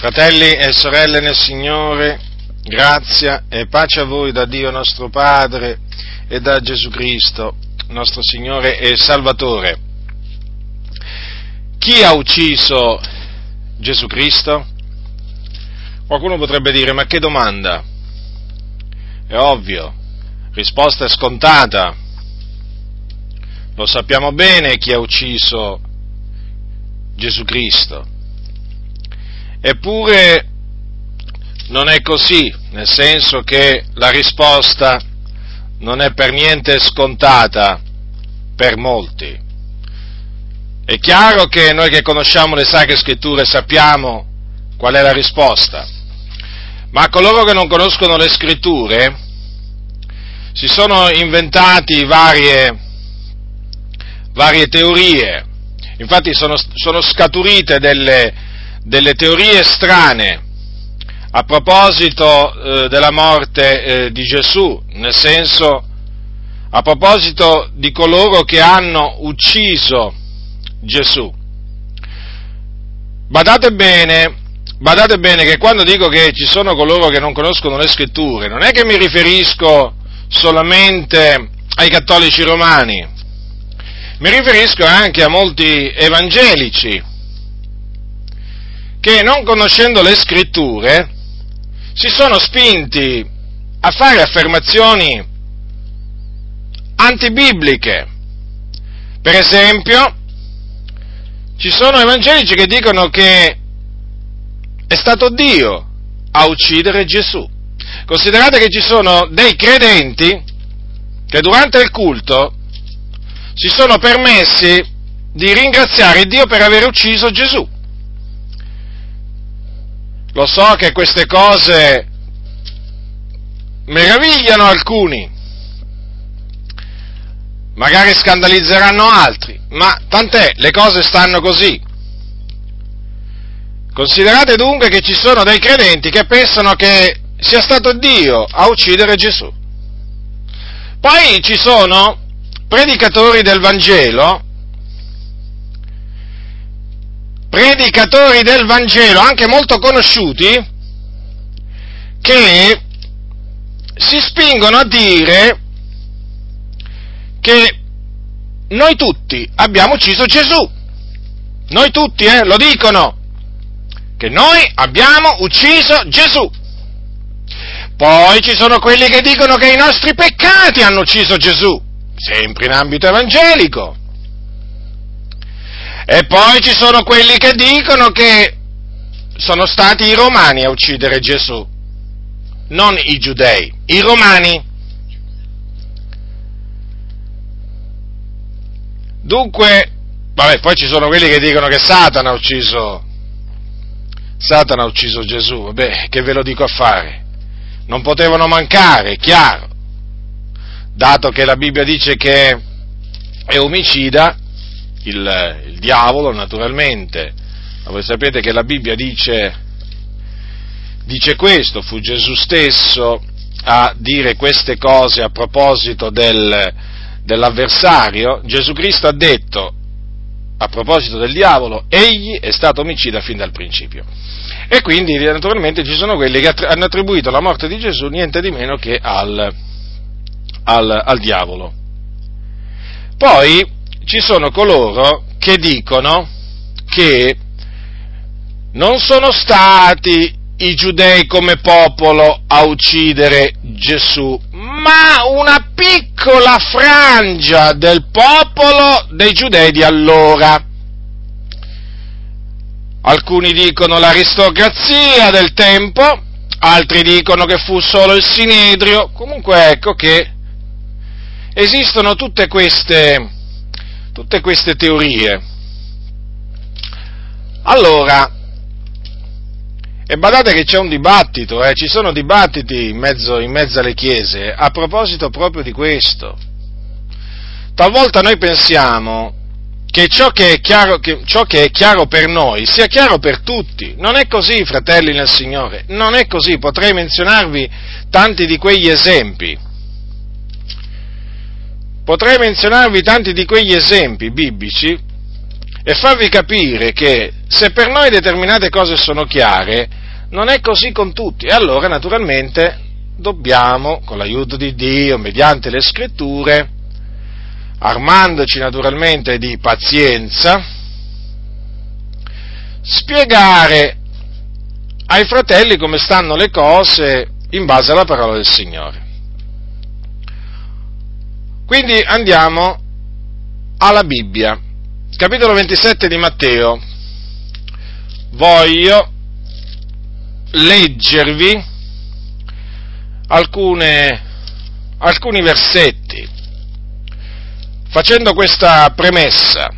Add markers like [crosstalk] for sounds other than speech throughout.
Fratelli e sorelle nel Signore, grazia e pace a voi da Dio nostro Padre e da Gesù Cristo, nostro Signore e Salvatore. Chi ha ucciso Gesù Cristo? Qualcuno potrebbe dire, ma che domanda? È ovvio, risposta è scontata. Lo sappiamo bene chi ha ucciso Gesù Cristo Eppure non è così, nel senso che la risposta non è per niente scontata per molti. È chiaro che noi che conosciamo le sacre scritture sappiamo qual è la risposta, ma coloro che non conoscono le scritture si sono inventati varie, varie teorie, infatti sono, sono scaturite delle, delle teorie strane. A proposito eh, della morte eh, di Gesù, nel senso a proposito di coloro che hanno ucciso Gesù. Badate bene, badate bene che quando dico che ci sono coloro che non conoscono le scritture, non è che mi riferisco solamente ai cattolici romani, mi riferisco anche a molti evangelici che non conoscendo le scritture si sono spinti a fare affermazioni antibibliche. Per esempio, ci sono evangelici che dicono che è stato Dio a uccidere Gesù. Considerate che ci sono dei credenti che durante il culto si sono permessi di ringraziare Dio per aver ucciso Gesù. Lo so che queste cose meravigliano alcuni, magari scandalizzeranno altri, ma tant'è, le cose stanno così. Considerate dunque che ci sono dei credenti che pensano che sia stato Dio a uccidere Gesù. Poi ci sono predicatori del Vangelo predicatori del Vangelo, anche molto conosciuti, che si spingono a dire che noi tutti abbiamo ucciso Gesù. Noi tutti, eh, lo dicono, che noi abbiamo ucciso Gesù. Poi ci sono quelli che dicono che i nostri peccati hanno ucciso Gesù, sempre in ambito evangelico. E poi ci sono quelli che dicono che sono stati i romani a uccidere Gesù, non i giudei, i romani. Dunque, vabbè, poi ci sono quelli che dicono che Satana ha ucciso, Satana ha ucciso Gesù, vabbè, che ve lo dico a fare? Non potevano mancare, è chiaro, dato che la Bibbia dice che è omicida, il, il diavolo naturalmente, ma voi sapete che la Bibbia dice, dice questo, fu Gesù stesso a dire queste cose a proposito del, dell'avversario, Gesù Cristo ha detto a proposito del diavolo, egli è stato omicida fin dal principio. E quindi naturalmente ci sono quelli che hanno attribuito la morte di Gesù niente di meno che al, al, al diavolo. Poi ci sono coloro che dicono che non sono stati i giudei come popolo a uccidere Gesù, ma una piccola frangia del popolo dei giudei di allora. Alcuni dicono l'aristocrazia del tempo, altri dicono che fu solo il Sinedrio, comunque ecco che esistono tutte queste tutte queste teorie. Allora, e badate che c'è un dibattito, eh, ci sono dibattiti in mezzo, in mezzo alle chiese a proposito proprio di questo. Talvolta noi pensiamo che ciò che, chiaro, che ciò che, è chiaro, per noi sia chiaro per tutti. Non è così, fratelli nel Signore, non è così. Potrei menzionarvi tanti di quegli esempi. Potrei menzionarvi tanti di quegli esempi biblici e farvi capire che se per noi determinate cose sono chiare, non è così con tutti. E allora, naturalmente, dobbiamo, con l'aiuto di Dio, mediante le scritture, armandoci naturalmente di pazienza, spiegare ai fratelli come stanno le cose in base alla parola del Signore. Quindi andiamo alla Bibbia, capitolo 27 di Matteo. Voglio leggervi alcune, alcuni versetti, facendo questa premessa.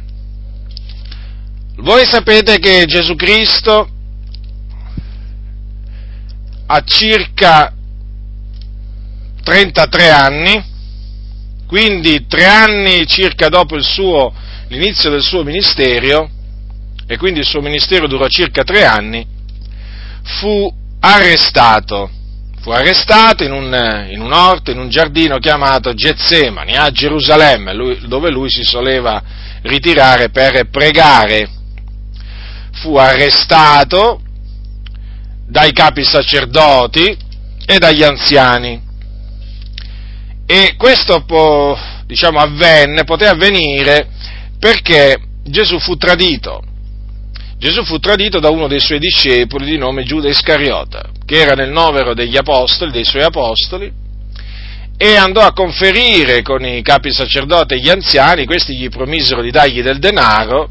Voi sapete che Gesù Cristo ha circa 33 anni, quindi tre anni circa dopo suo, l'inizio del suo ministero, e quindi il suo ministero durò circa tre anni, fu arrestato. Fu arrestato in un, in un orto, in un giardino chiamato Getsemani, a Gerusalemme, lui, dove lui si soleva ritirare per pregare. Fu arrestato dai capi sacerdoti e dagli anziani. E questo può, diciamo, avvenne, poté avvenire perché Gesù fu tradito. Gesù fu tradito da uno dei suoi discepoli di nome Giuda Iscariota, che era nel novero degli apostoli, dei suoi apostoli, e andò a conferire con i capi sacerdoti e gli anziani, questi gli promisero di dargli del denaro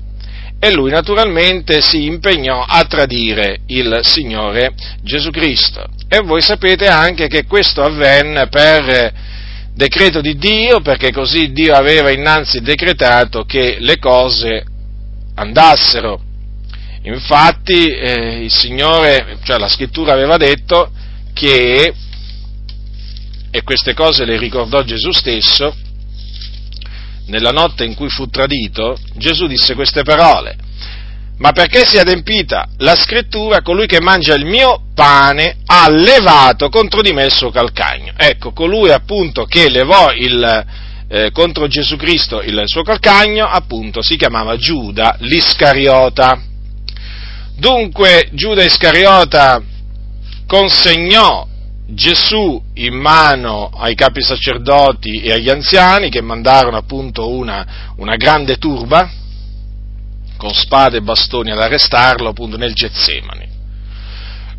e lui naturalmente si impegnò a tradire il Signore Gesù Cristo. E voi sapete anche che questo avvenne per decreto di Dio, perché così Dio aveva innanzi decretato che le cose andassero. Infatti eh, il Signore, cioè la scrittura aveva detto che, e queste cose le ricordò Gesù stesso, nella notte in cui fu tradito, Gesù disse queste parole, ma perché si è adempita la scrittura, colui che mangia il mio pane ha levato contro di me il suo calcagno. Ecco, colui appunto che levò il, eh, contro Gesù Cristo il suo calcagno, appunto si chiamava Giuda l'Iscariota. Dunque Giuda Iscariota consegnò Gesù in mano ai capi sacerdoti e agli anziani che mandarono appunto una, una grande turba con spade e bastoni ad arrestarlo appunto nel Getsemani.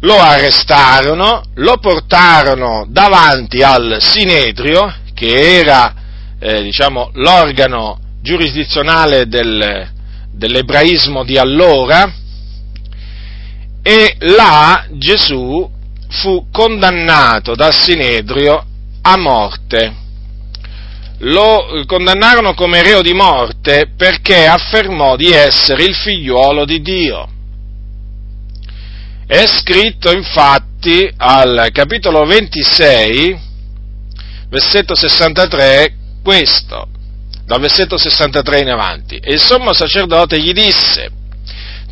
Lo arrestarono, lo portarono davanti al Sinedrio, che era eh, diciamo, l'organo giurisdizionale del, dell'ebraismo di allora, e là Gesù fu condannato dal Sinedrio a morte. Lo condannarono come reo di morte perché affermò di essere il figliuolo di Dio. È scritto infatti al capitolo 26, versetto 63, questo, dal versetto 63 in avanti. E il sommo sacerdote gli disse,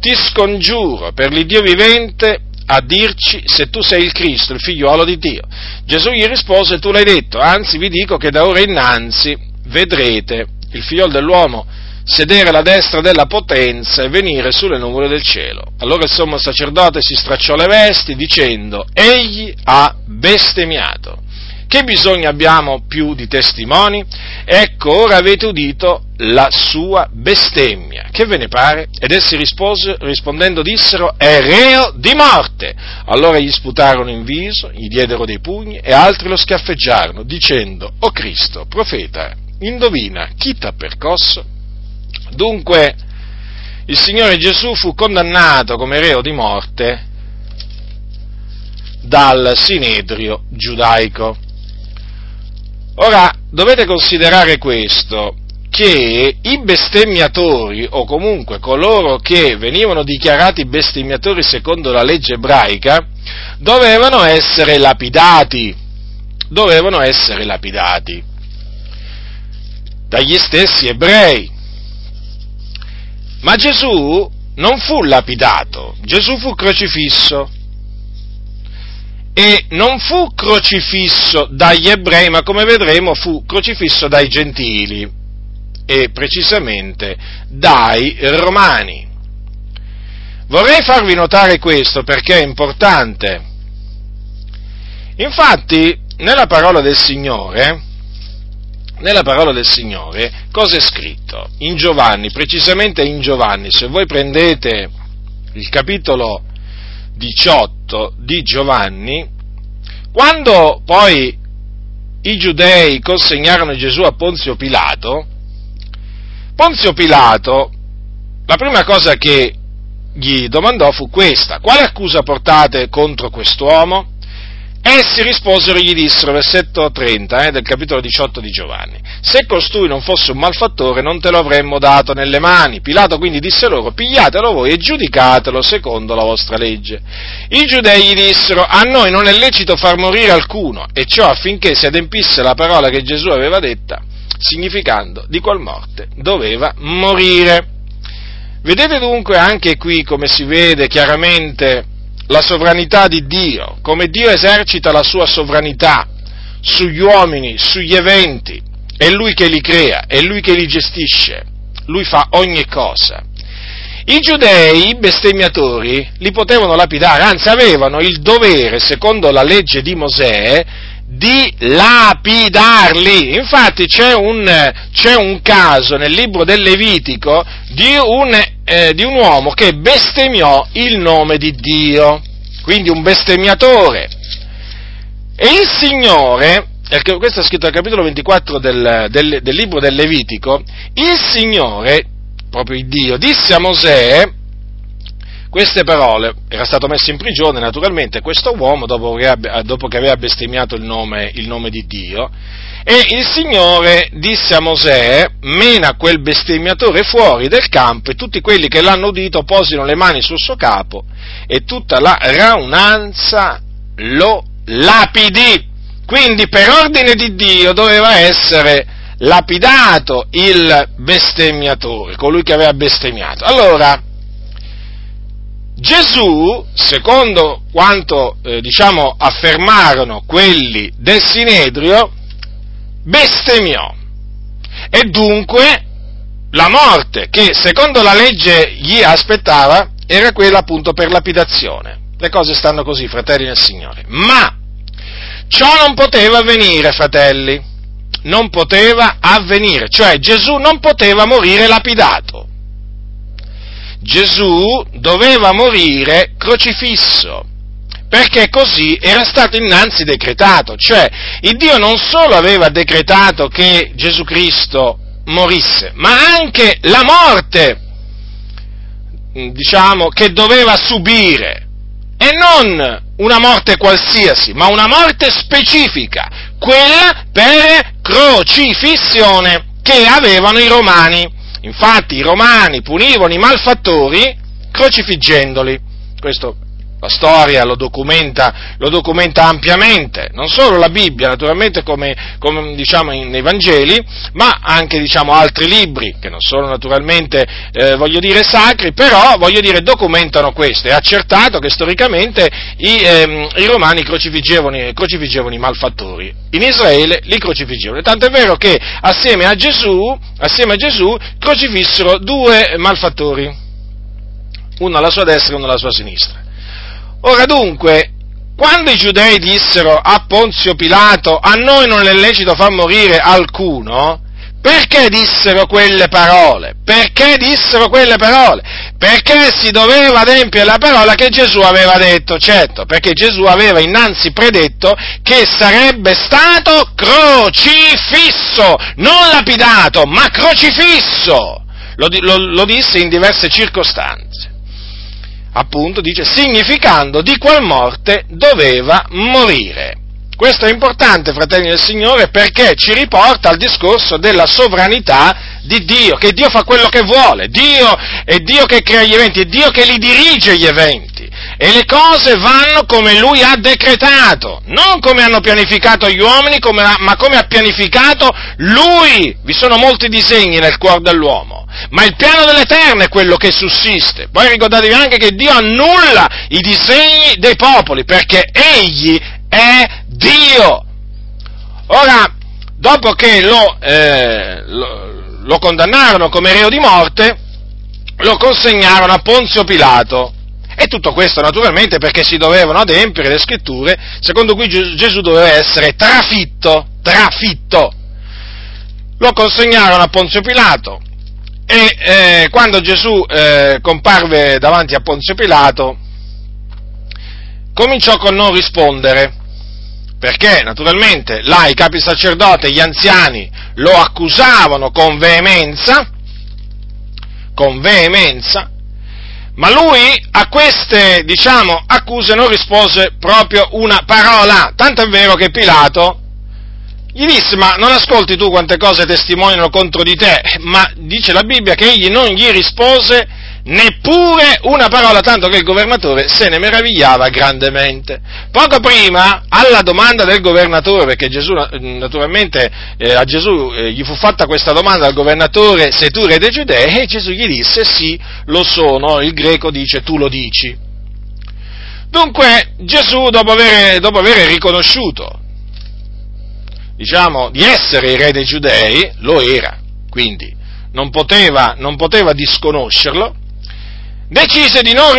ti scongiuro per l'Iddio vivente a dirci se tu sei il Cristo, il figliuolo di Dio. Gesù gli rispose, tu l'hai detto, anzi vi dico che da ora innanzi vedrete il figliolo dell'uomo sedere alla destra della potenza e venire sulle nuvole del cielo. Allora il sommo sacerdote si stracciò le vesti dicendo, egli ha bestemmiato. Che bisogno abbiamo più di testimoni? Ecco, ora avete udito la sua bestemmia. Che ve ne pare? Ed essi rispose, rispondendo dissero, è reo di morte. Allora gli sputarono in viso, gli diedero dei pugni e altri lo scaffeggiarono, dicendo, o Cristo, profeta, indovina chi t'ha percosso? Dunque, il Signore Gesù fu condannato come reo di morte dal Sinedrio giudaico. Ora, dovete considerare questo, che i bestemmiatori, o comunque coloro che venivano dichiarati bestemmiatori secondo la legge ebraica, dovevano essere lapidati, dovevano essere lapidati. Dagli stessi ebrei. Ma Gesù non fu lapidato, Gesù fu crocifisso e non fu crocifisso dagli ebrei, ma come vedremo fu crocifisso dai gentili. e precisamente dai Romani. Vorrei farvi notare questo perché è importante. Infatti, nella parola del Signore, nella parola del Signore, cosa è scritto? In Giovanni, precisamente in Giovanni, se voi prendete il capitolo 18 di Giovanni, quando poi i giudei consegnarono Gesù a Ponzio Pilato, Ponzio Pilato, la prima cosa che gli domandò fu questa, quale accusa portate contro quest'uomo? Essi risposero e gli dissero, versetto 30 eh, del capitolo 18 di Giovanni, se costui non fosse un malfattore non te lo avremmo dato nelle mani. Pilato quindi disse loro, pigliatelo voi e giudicatelo secondo la vostra legge. I giudei gli dissero, a noi non è lecito far morire alcuno, e ciò affinché si adempisse la parola che Gesù aveva detta, significando di qual morte doveva morire. Vedete dunque anche qui come si vede chiaramente la sovranità di Dio, come Dio esercita la sua sovranità sugli uomini, sugli eventi, è Lui che li crea, è Lui che li gestisce, Lui fa ogni cosa. I giudei, i bestemmiatori, li potevano lapidare, anzi avevano il dovere, secondo la legge di Mosè, di lapidarli. Infatti c'è un, c'è un caso nel libro del Levitico di un, eh, di un uomo che bestemmiò il nome di Dio, quindi un bestemmiatore. E il Signore, questo è scritto al capitolo 24 del, del, del libro del Levitico, il Signore, proprio il Dio, disse a Mosè, queste parole, era stato messo in prigione naturalmente questo uomo dopo che, dopo che aveva bestemmiato il nome, il nome, di Dio e il Signore disse a Mosè mena quel bestemmiatore fuori del campo e tutti quelli che l'hanno udito posino le mani sul suo capo e tutta la raunanza lo lapidi. Quindi per ordine di Dio doveva essere lapidato il bestemmiatore, colui che aveva bestemmiato. Allora, Gesù, secondo quanto eh, diciamo affermarono quelli del Sinedrio, bestemmiò e dunque la morte che secondo la legge gli aspettava era quella appunto per lapidazione. Le cose stanno così, fratelli del Signore. Ma ciò non poteva avvenire, fratelli, non poteva avvenire, cioè Gesù non poteva morire lapidato. Gesù doveva morire crocifisso, perché così era stato innanzi decretato, cioè il Dio non solo aveva decretato che Gesù Cristo morisse, ma anche la morte, diciamo, che doveva subire, e non una morte qualsiasi, ma una morte specifica, quella per crocifissione che avevano i romani. Infatti i romani punivano i malfattori crocifiggendoli. Questo la storia lo documenta, lo documenta, ampiamente, non solo la Bibbia, naturalmente come, come diciamo nei Vangeli, ma anche diciamo, altri libri, che non sono naturalmente, eh, voglio dire, sacri, però, voglio dire, documentano questo. È accertato che storicamente i, ehm, i romani crocifiggevano, crocifiggevano, i malfattori. In Israele li crocifiggevano. Tanto è vero che assieme a Gesù, assieme a Gesù crocifissero due malfattori, uno alla sua destra e uno alla sua sinistra. Ora dunque, quando i giudei dissero a Ponzio Pilato, a noi non è lecito far morire alcuno, perché dissero quelle parole? Perché dissero quelle parole? Perché si doveva adempiere la parola che Gesù aveva detto, certo, perché Gesù aveva innanzi predetto che sarebbe stato crocifisso, non lapidato, ma crocifisso. Lo, lo, lo disse in diverse circostanze appunto dice significando di qual morte doveva morire. Questo è importante, fratelli del Signore, perché ci riporta al discorso della sovranità di Dio, che Dio fa quello che vuole, Dio è Dio che crea gli eventi, è Dio che li dirige gli eventi e le cose vanno come Lui ha decretato, non come hanno pianificato gli uomini, come, ma come ha pianificato Lui. Vi sono molti disegni nel cuore dell'uomo, ma il piano dell'Eterno è quello che sussiste. Poi ricordatevi anche che Dio annulla i disegni dei popoli, perché Egli è Dio. Ora, dopo che lo, eh, lo lo condannarono come reo di morte, lo consegnarono a Ponzio Pilato. E tutto questo naturalmente perché si dovevano adempiere le scritture secondo cui Gesù doveva essere trafitto, trafitto. Lo consegnarono a Ponzio Pilato e eh, quando Gesù eh, comparve davanti a Ponzio Pilato cominciò con non rispondere perché naturalmente là i capi sacerdoti e gli anziani lo accusavano con veemenza, con veemenza, ma lui a queste, diciamo, accuse non rispose proprio una parola, tanto è vero che Pilato gli disse, ma non ascolti tu quante cose testimoniano contro di te, ma dice la Bibbia che egli non gli rispose neppure una parola, tanto che il governatore se ne meravigliava grandemente. Poco prima, alla domanda del governatore, perché Gesù, naturalmente eh, a Gesù eh, gli fu fatta questa domanda al governatore, sei tu re dei giudei? E Gesù gli disse, sì, lo sono, il greco dice, tu lo dici. Dunque Gesù, dopo aver, dopo aver riconosciuto, diciamo, di essere il re dei giudei, lo era, quindi non poteva, non poteva disconoscerlo, decise di non,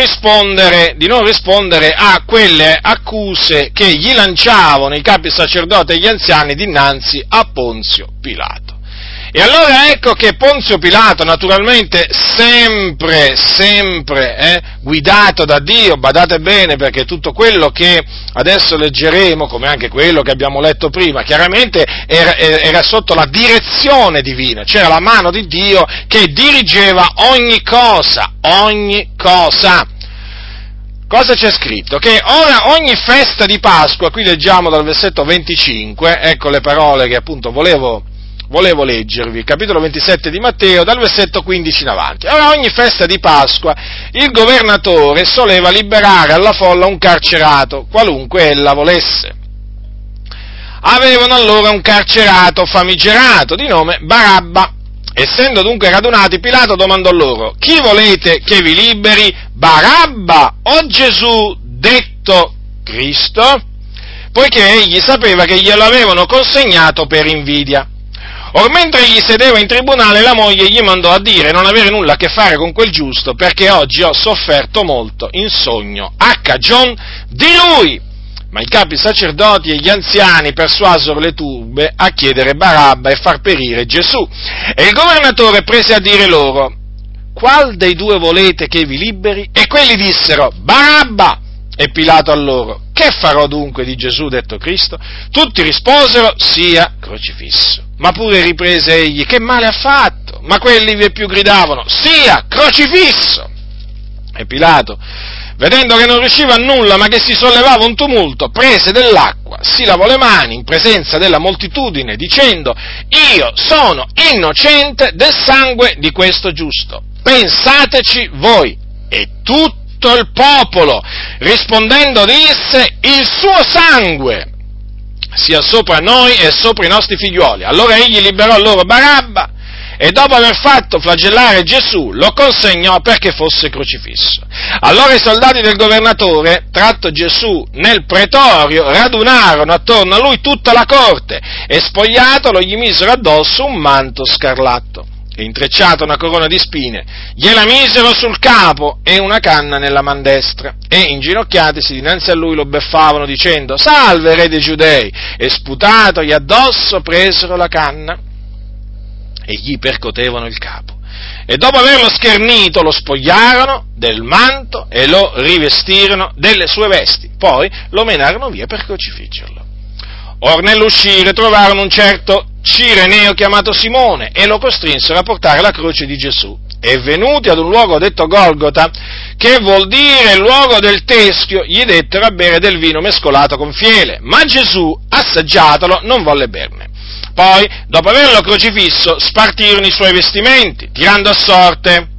di non rispondere, a quelle accuse che gli lanciavano i capi sacerdoti e gli anziani dinanzi a Ponzio Pilato. E allora ecco che Ponzio Pilato, naturalmente sempre, sempre eh, guidato da Dio, badate bene perché tutto quello che adesso leggeremo, come anche quello che abbiamo letto prima, chiaramente era, era sotto la direzione divina, c'era la mano di Dio che dirigeva ogni cosa, ogni cosa. Cosa c'è scritto? Che ora ogni festa di Pasqua, qui leggiamo dal versetto 25, ecco le parole che appunto volevo volevo leggervi, capitolo 27 di Matteo, dal versetto 15 in avanti. Ora, ogni festa di Pasqua, il governatore soleva liberare alla folla un carcerato, qualunque ella volesse. Avevano allora un carcerato famigerato di nome Barabba. Essendo dunque radunati, Pilato domandò loro, chi volete che vi liberi, Barabba o Gesù detto Cristo? Poiché egli sapeva che glielo avevano consegnato per invidia. Or mentre egli sedeva in tribunale, la moglie gli mandò a dire non avere nulla a che fare con quel giusto, perché oggi ho sofferto molto in sogno a cagion di lui. Ma i capi sacerdoti e gli anziani persuasero le turbe a chiedere Barabba e far perire Gesù. E il governatore prese a dire loro, qual dei due volete che vi liberi? E quelli dissero, Barabba! E Pilato a loro, che farò dunque di Gesù detto Cristo? Tutti risposero, sia crocifisso. Ma pure riprese egli, che male ha fatto? Ma quelli vi più gridavano, sia crocifisso. E Pilato, vedendo che non riusciva a nulla, ma che si sollevava un tumulto, prese dell'acqua, si lavò le mani in presenza della moltitudine, dicendo, io sono innocente del sangue di questo giusto. Pensateci voi. E tutti tutto il popolo, rispondendo disse, il suo sangue sia sopra noi e sopra i nostri figlioli. Allora egli liberò loro Barabba e dopo aver fatto flagellare Gesù lo consegnò perché fosse crocifisso. Allora i soldati del governatore, tratto Gesù nel pretorio, radunarono attorno a lui tutta la corte e spogliatolo gli misero addosso un manto scarlatto e intrecciata una corona di spine, gliela misero sul capo e una canna nella man destra, e inginocchiatisi dinanzi a lui lo beffavano dicendo, salve re dei giudei, e sputatogli addosso presero la canna e gli percotevano il capo. E dopo averlo schernito lo spogliarono del manto e lo rivestirono delle sue vesti, poi lo menarono via per crocifiggerlo. Or nell'uscire trovarono un certo Cireneo chiamato Simone e lo costrinsero a portare la croce di Gesù. E venuti ad un luogo detto Golgota, che vuol dire luogo del teschio, gli dettero a bere del vino mescolato con fiele, ma Gesù, assaggiatolo, non volle berne. Poi, dopo averlo crocifisso, spartirono i suoi vestimenti, tirando a sorte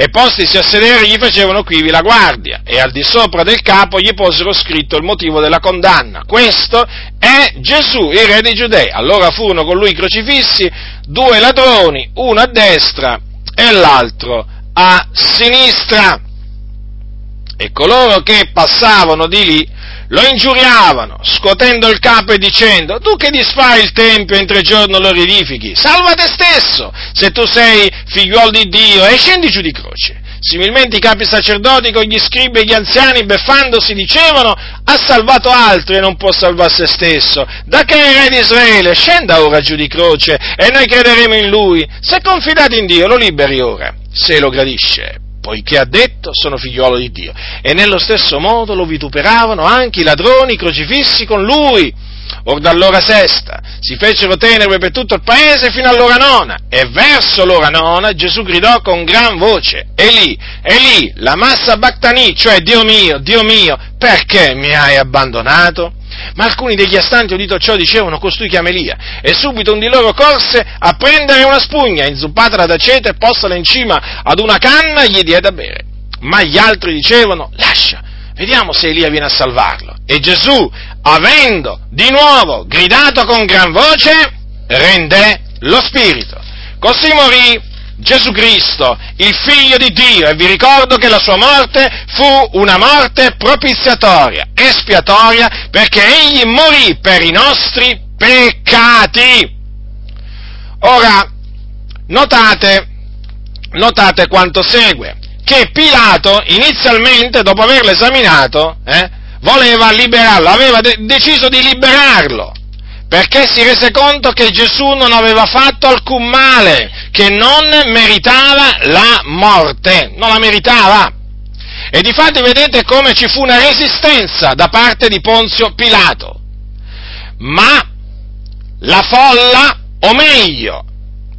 e postisi a sedere gli facevano quivi la guardia e al di sopra del capo gli posero scritto il motivo della condanna. Questo è Gesù, il re dei giudei. Allora furono con lui crocifissi due ladroni, uno a destra e l'altro a sinistra. E coloro che passavano di lì lo ingiuriavano, scuotendo il capo e dicendo, tu che disfai il Tempio e in tre giorni lo riedifichi, salva te stesso, se tu sei figliuolo di Dio, e scendi giù di croce. Similmente i capi sacerdoti con gli scribi e gli anziani, beffandosi, dicevano, ha salvato altri e non può salvare se stesso. Da che è re di Israele, scenda ora giù di croce e noi crederemo in lui. Se confidate in Dio, lo liberi ora, se lo gradisce poiché ha detto sono figliuolo di Dio. E nello stesso modo lo vituperavano anche i ladroni crocifissi con lui. Or dall'ora sesta si fecero tenebre per tutto il paese fino all'ora nona, e verso l'ora nona Gesù gridò con gran voce, Eli, Eli, la massa Bactani, cioè Dio mio, Dio mio, perché mi hai abbandonato? Ma alcuni degli astanti udito ciò dicevano costui chiama Elia, e subito un di loro corse a prendere una spugna, inzuppatela d'aceto e postala in cima ad una canna gli diede da bere. Ma gli altri dicevano, lascia, vediamo se Elia viene a salvarlo. E Gesù, avendo di nuovo gridato con gran voce, rendè lo spirito. Così morì Gesù Cristo, il figlio di Dio, e vi ricordo che la sua morte fu una morte propiziatoria, espiatoria, perché egli morì per i nostri peccati. Ora, notate, notate quanto segue, che Pilato inizialmente, dopo averlo esaminato, eh, voleva liberarlo, aveva de- deciso di liberarlo, perché si rese conto che Gesù non aveva fatto alcun male, che non meritava la morte, non la meritava. E di fatto vedete come ci fu una resistenza da parte di Ponzio Pilato. Ma la folla, o meglio,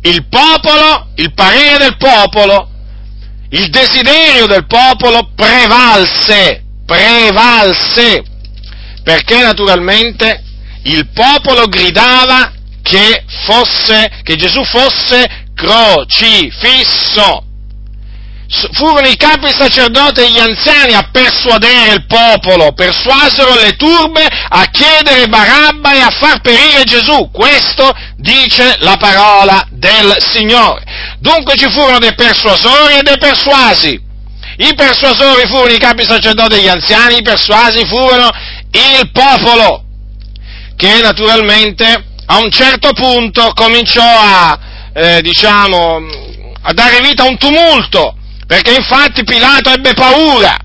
il popolo, il parere del popolo, il desiderio del popolo prevalse, prevalse, perché naturalmente il popolo gridava che, fosse, che Gesù fosse crocifisso. Furono i capi sacerdoti e gli anziani a persuadere il popolo, persuasero le turbe a chiedere Barabba e a far perire Gesù. Questo dice la parola del Signore. Dunque ci furono dei persuasori e dei persuasi. I persuasori furono i capi sacerdoti e gli anziani, i persuasi furono il popolo che naturalmente a un certo punto cominciò a, eh, diciamo, a dare vita a un tumulto, perché infatti Pilato ebbe paura,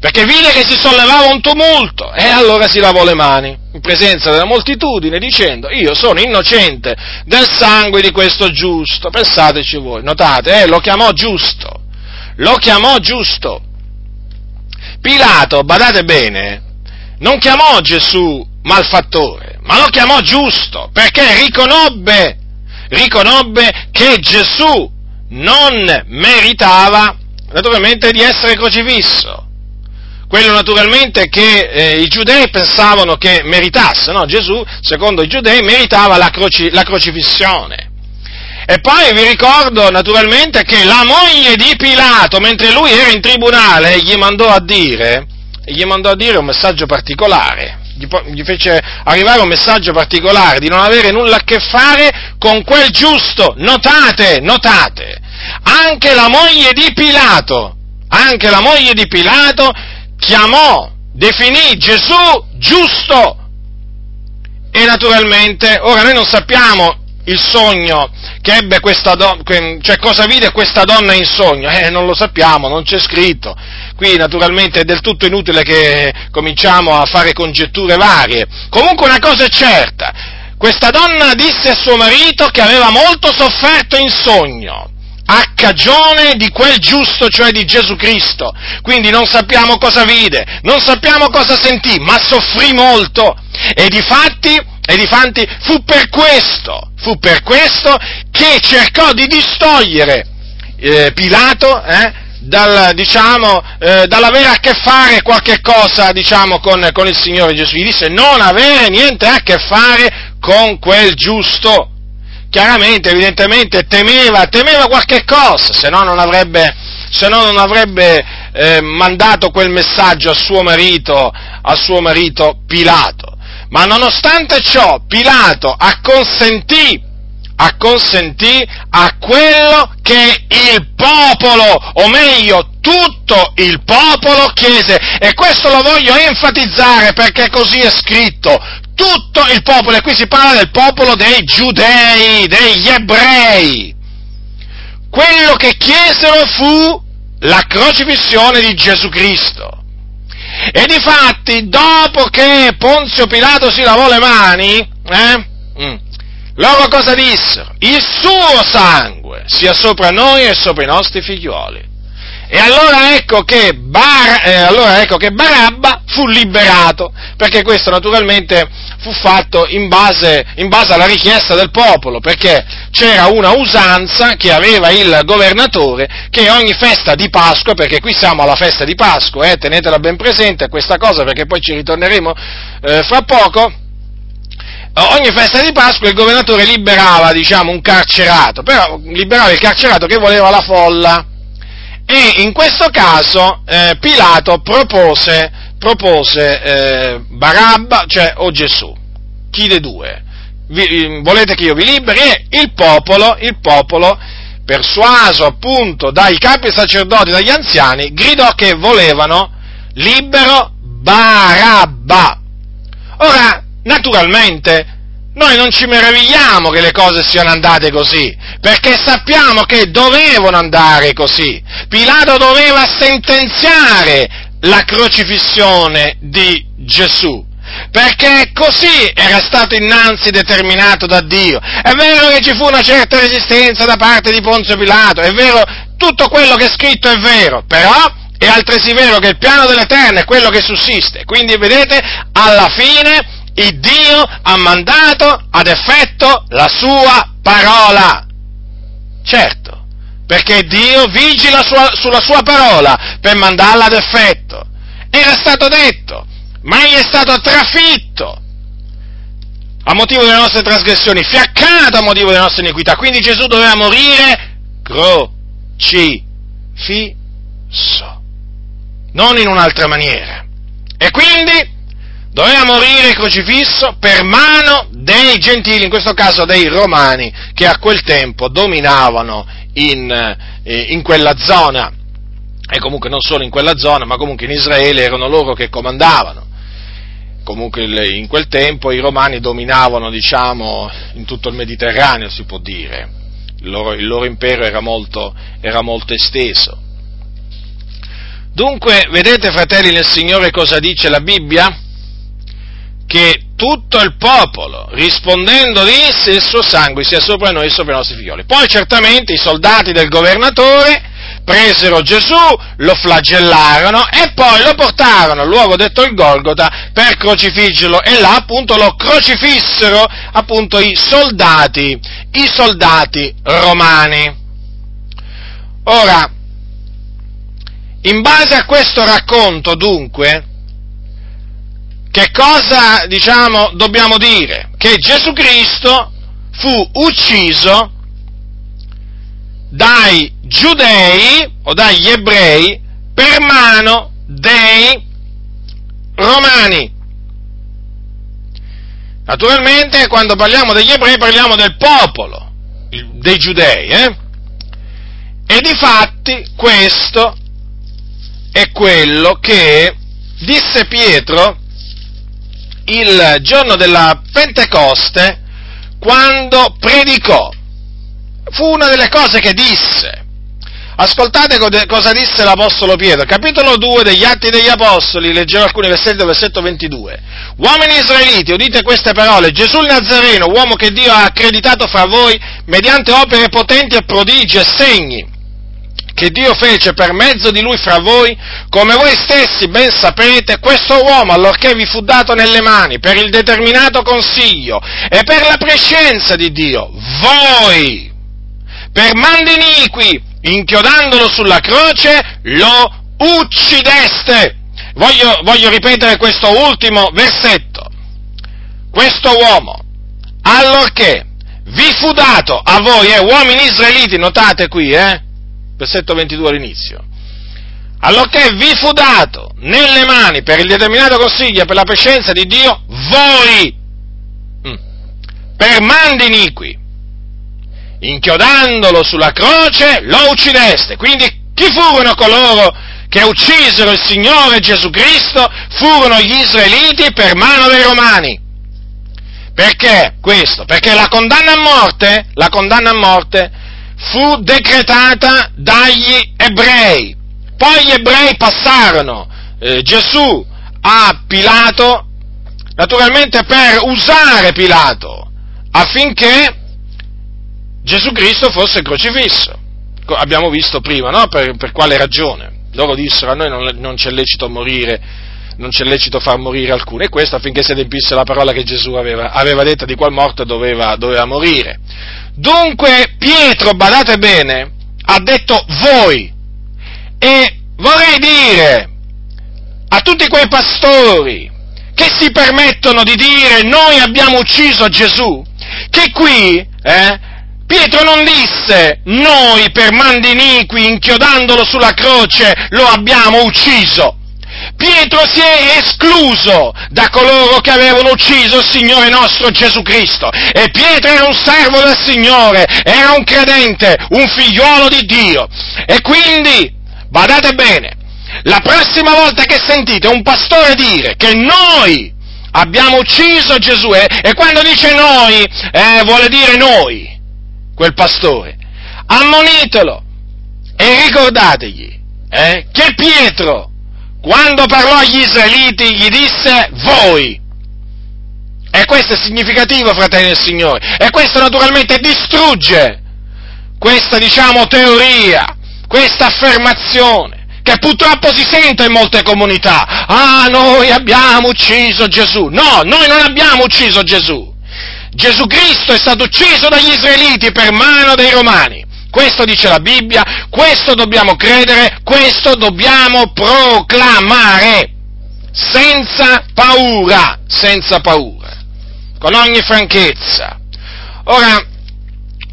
perché vide che si sollevava un tumulto e allora si lavò le mani in presenza della moltitudine dicendo io sono innocente del sangue di questo giusto, pensateci voi, notate, eh, lo chiamò giusto, lo chiamò giusto. Pilato, badate bene, non chiamò Gesù malfattore, ma lo chiamò giusto, perché riconobbe, riconobbe che Gesù non meritava naturalmente di essere crocifisso. Quello naturalmente che eh, i giudei pensavano che meritasse, no? Gesù, secondo i giudei, meritava la, croci, la crocifissione. E poi vi ricordo naturalmente che la moglie di Pilato, mentre lui era in tribunale, gli mandò a dire, gli mandò a dire un messaggio particolare gli, fece arrivare un messaggio particolare di non avere nulla a che fare con quel giusto. Notate, notate, anche la moglie di Pilato, anche la moglie di Pilato chiamò, definì Gesù giusto. E naturalmente, ora noi non sappiamo il sogno che ebbe questa donna, cioè cosa vide questa donna in sogno, eh, non lo sappiamo, non c'è scritto. Qui naturalmente è del tutto inutile che cominciamo a fare congetture varie. Comunque una cosa è certa, questa donna disse a suo marito che aveva molto sofferto in sogno a cagione di quel giusto, cioè di Gesù Cristo. Quindi non sappiamo cosa vide, non sappiamo cosa sentì, ma soffrì molto. E di fatti e difatti fu per questo, fu per questo che cercò di distogliere eh, Pilato eh, dal, diciamo, eh, dall'avere a che fare qualche cosa diciamo, con, con il Signore Gesù. Gli disse non avere niente a che fare con quel giusto. Chiaramente, evidentemente, temeva, temeva qualche cosa, se no non avrebbe, no non avrebbe eh, mandato quel messaggio a suo marito, a suo marito Pilato. Ma nonostante ciò, Pilato acconsentì, acconsentì a quello che il popolo, o meglio, tutto il popolo chiese, e questo lo voglio enfatizzare perché così è scritto, tutto il popolo, e qui si parla del popolo dei giudei, degli ebrei. Quello che chiesero fu la crocifissione di Gesù Cristo. E difatti, dopo che Ponzio Pilato si lavò le mani, eh, mm, loro cosa dissero? Il suo sangue sia sopra noi e sopra i nostri figlioli. E allora ecco, che Bar, eh, allora ecco che Barabba fu liberato, perché questo naturalmente fu fatto in base, in base, alla richiesta del popolo, perché c'era una usanza che aveva il governatore che ogni festa di Pasqua, perché qui siamo alla festa di Pasqua, eh, tenetela ben presente questa cosa perché poi ci ritorneremo eh, fra poco, ogni festa di Pasqua il governatore liberava, diciamo, un carcerato, però liberava il carcerato che voleva la folla. E in questo caso eh, Pilato propose, propose eh, Barabba, cioè o Gesù. Chi dei due? Vi, volete che io vi liberi? E il popolo, il popolo, persuaso appunto dai capi sacerdoti, dagli anziani, gridò che volevano libero Barabba. Ora, naturalmente, noi non ci meravigliamo che le cose siano andate così, perché sappiamo che dovevano andare così. Pilato doveva sentenziare la crocifissione di Gesù, perché così era stato innanzi determinato da Dio. È vero che ci fu una certa resistenza da parte di Ponzio Pilato, è vero, tutto quello che è scritto è vero, però è altresì vero che il piano dell'Eterno è quello che sussiste. Quindi vedete, alla fine il Dio ha mandato ad effetto la sua parola. Certo, perché Dio vigila sua, sulla sua parola per mandarla ad effetto. Era stato detto, ma egli è stato trafitto a motivo delle nostre trasgressioni, fiaccato a motivo delle nostre iniquità. Quindi Gesù doveva morire crocifisso, non in un'altra maniera. E quindi doveva morire crocifisso per mano dei gentili, in questo caso dei romani, che a quel tempo dominavano in, eh, in quella zona. E comunque non solo in quella zona, ma comunque in Israele erano loro che comandavano. Comunque in quel tempo i romani dominavano, diciamo, in tutto il Mediterraneo, si può dire. Il loro, il loro impero era molto, era molto esteso. Dunque, vedete fratelli nel Signore cosa dice la Bibbia? Che tutto il popolo, rispondendo disse, il suo sangue sia sopra noi e sopra i nostri figlioli. Poi certamente i soldati del governatore presero Gesù, lo flagellarono e poi lo portarono al luogo detto il Golgota per crocifiggerlo e là appunto lo crocifissero appunto i soldati, i soldati romani. Ora, in base a questo racconto dunque, che cosa, diciamo, dobbiamo dire? Che Gesù Cristo fu ucciso dai giudei o dagli ebrei per mano dei romani. Naturalmente quando parliamo degli ebrei parliamo del popolo, dei giudei, eh? E di fatti questo è quello che disse Pietro il giorno della Pentecoste quando predicò. Fu una delle cose che disse. Ascoltate cosa disse l'Apostolo Pietro, capitolo 2 degli Atti degli Apostoli, leggerò alcuni versetti del versetto 22. Uomini israeliti, udite queste parole, Gesù il Nazareno, uomo che Dio ha accreditato fra voi mediante opere potenti e prodigi e segni che Dio fece per mezzo di lui fra voi, come voi stessi ben sapete, questo uomo, allorché vi fu dato nelle mani per il determinato consiglio e per la prescienza di Dio, voi, per mandi iniqui, inchiodandolo sulla croce, lo uccideste. Voglio, voglio ripetere questo ultimo versetto. Questo uomo, allorché vi fu dato a voi, eh, uomini israeliti, notate qui, eh, versetto 22 all'inizio. Allorché vi fu dato nelle mani per il determinato consiglio e per la prescenza di Dio, voi, mm, per mandi iniqui, inchiodandolo sulla croce, lo uccideste. Quindi Chi furono coloro che uccisero il Signore Gesù Cristo? Furono gli israeliti per mano dei romani. Perché questo? Perché la condanna a morte, la condanna a morte fu decretata dagli ebrei. Poi gli ebrei passarono eh, Gesù a Pilato, naturalmente per usare Pilato affinché Gesù Cristo fosse crocifisso. Abbiamo visto prima, no? Per, per quale ragione? Loro dissero a noi non, non c'è lecito morire, non c'è lecito far morire alcuno, e questo affinché si adempisse la parola che Gesù aveva, aveva detta di qual morte doveva, doveva morire. Dunque Pietro, badate bene, ha detto voi, e vorrei dire a tutti quei pastori che si permettono di dire noi abbiamo ucciso Gesù, che qui eh, Pietro non disse noi per mandi iniqui inchiodandolo sulla croce lo abbiamo ucciso. Pietro si è escluso da coloro che avevano ucciso il Signore nostro Gesù Cristo. E Pietro era un servo del Signore, era un credente, un figliuolo di Dio. E quindi, badate bene, la prossima volta che sentite un pastore dire che noi abbiamo ucciso Gesù, eh, e quando dice noi, eh, vuole dire noi, quel pastore, ammonitelo e ricordategli eh, che Pietro, quando parlò agli israeliti, gli disse voi. E questo è significativo, fratelli del Signore. E questo naturalmente distrugge questa, diciamo, teoria, questa affermazione che purtroppo si sente in molte comunità. Ah, noi abbiamo ucciso Gesù. No, noi non abbiamo ucciso Gesù. Gesù Cristo è stato ucciso dagli israeliti per mano dei romani. Questo dice la Bibbia, questo dobbiamo credere, questo dobbiamo proclamare, senza paura, senza paura, con ogni franchezza. Ora,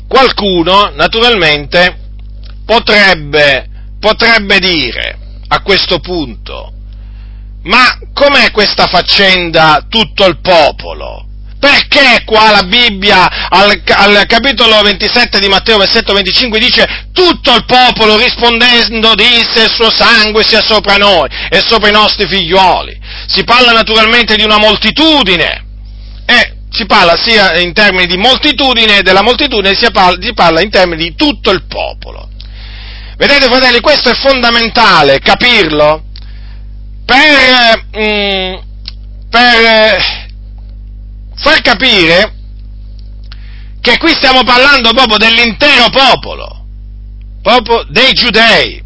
qualcuno, naturalmente, potrebbe, potrebbe dire a questo punto, ma com'è questa faccenda tutto il popolo? Perché qua la Bibbia al, al, capitolo 27 di Matteo, versetto 25 dice tutto il popolo rispondendo disse il suo sangue sia sopra noi e sopra i nostri figlioli. Si parla naturalmente di una moltitudine e si parla sia in termini di moltitudine della moltitudine si parla, si parla in termini di tutto il popolo. Vedete fratelli, questo è fondamentale capirlo per, mm, per far capire che qui stiamo parlando proprio dell'intero popolo, proprio dei giudei.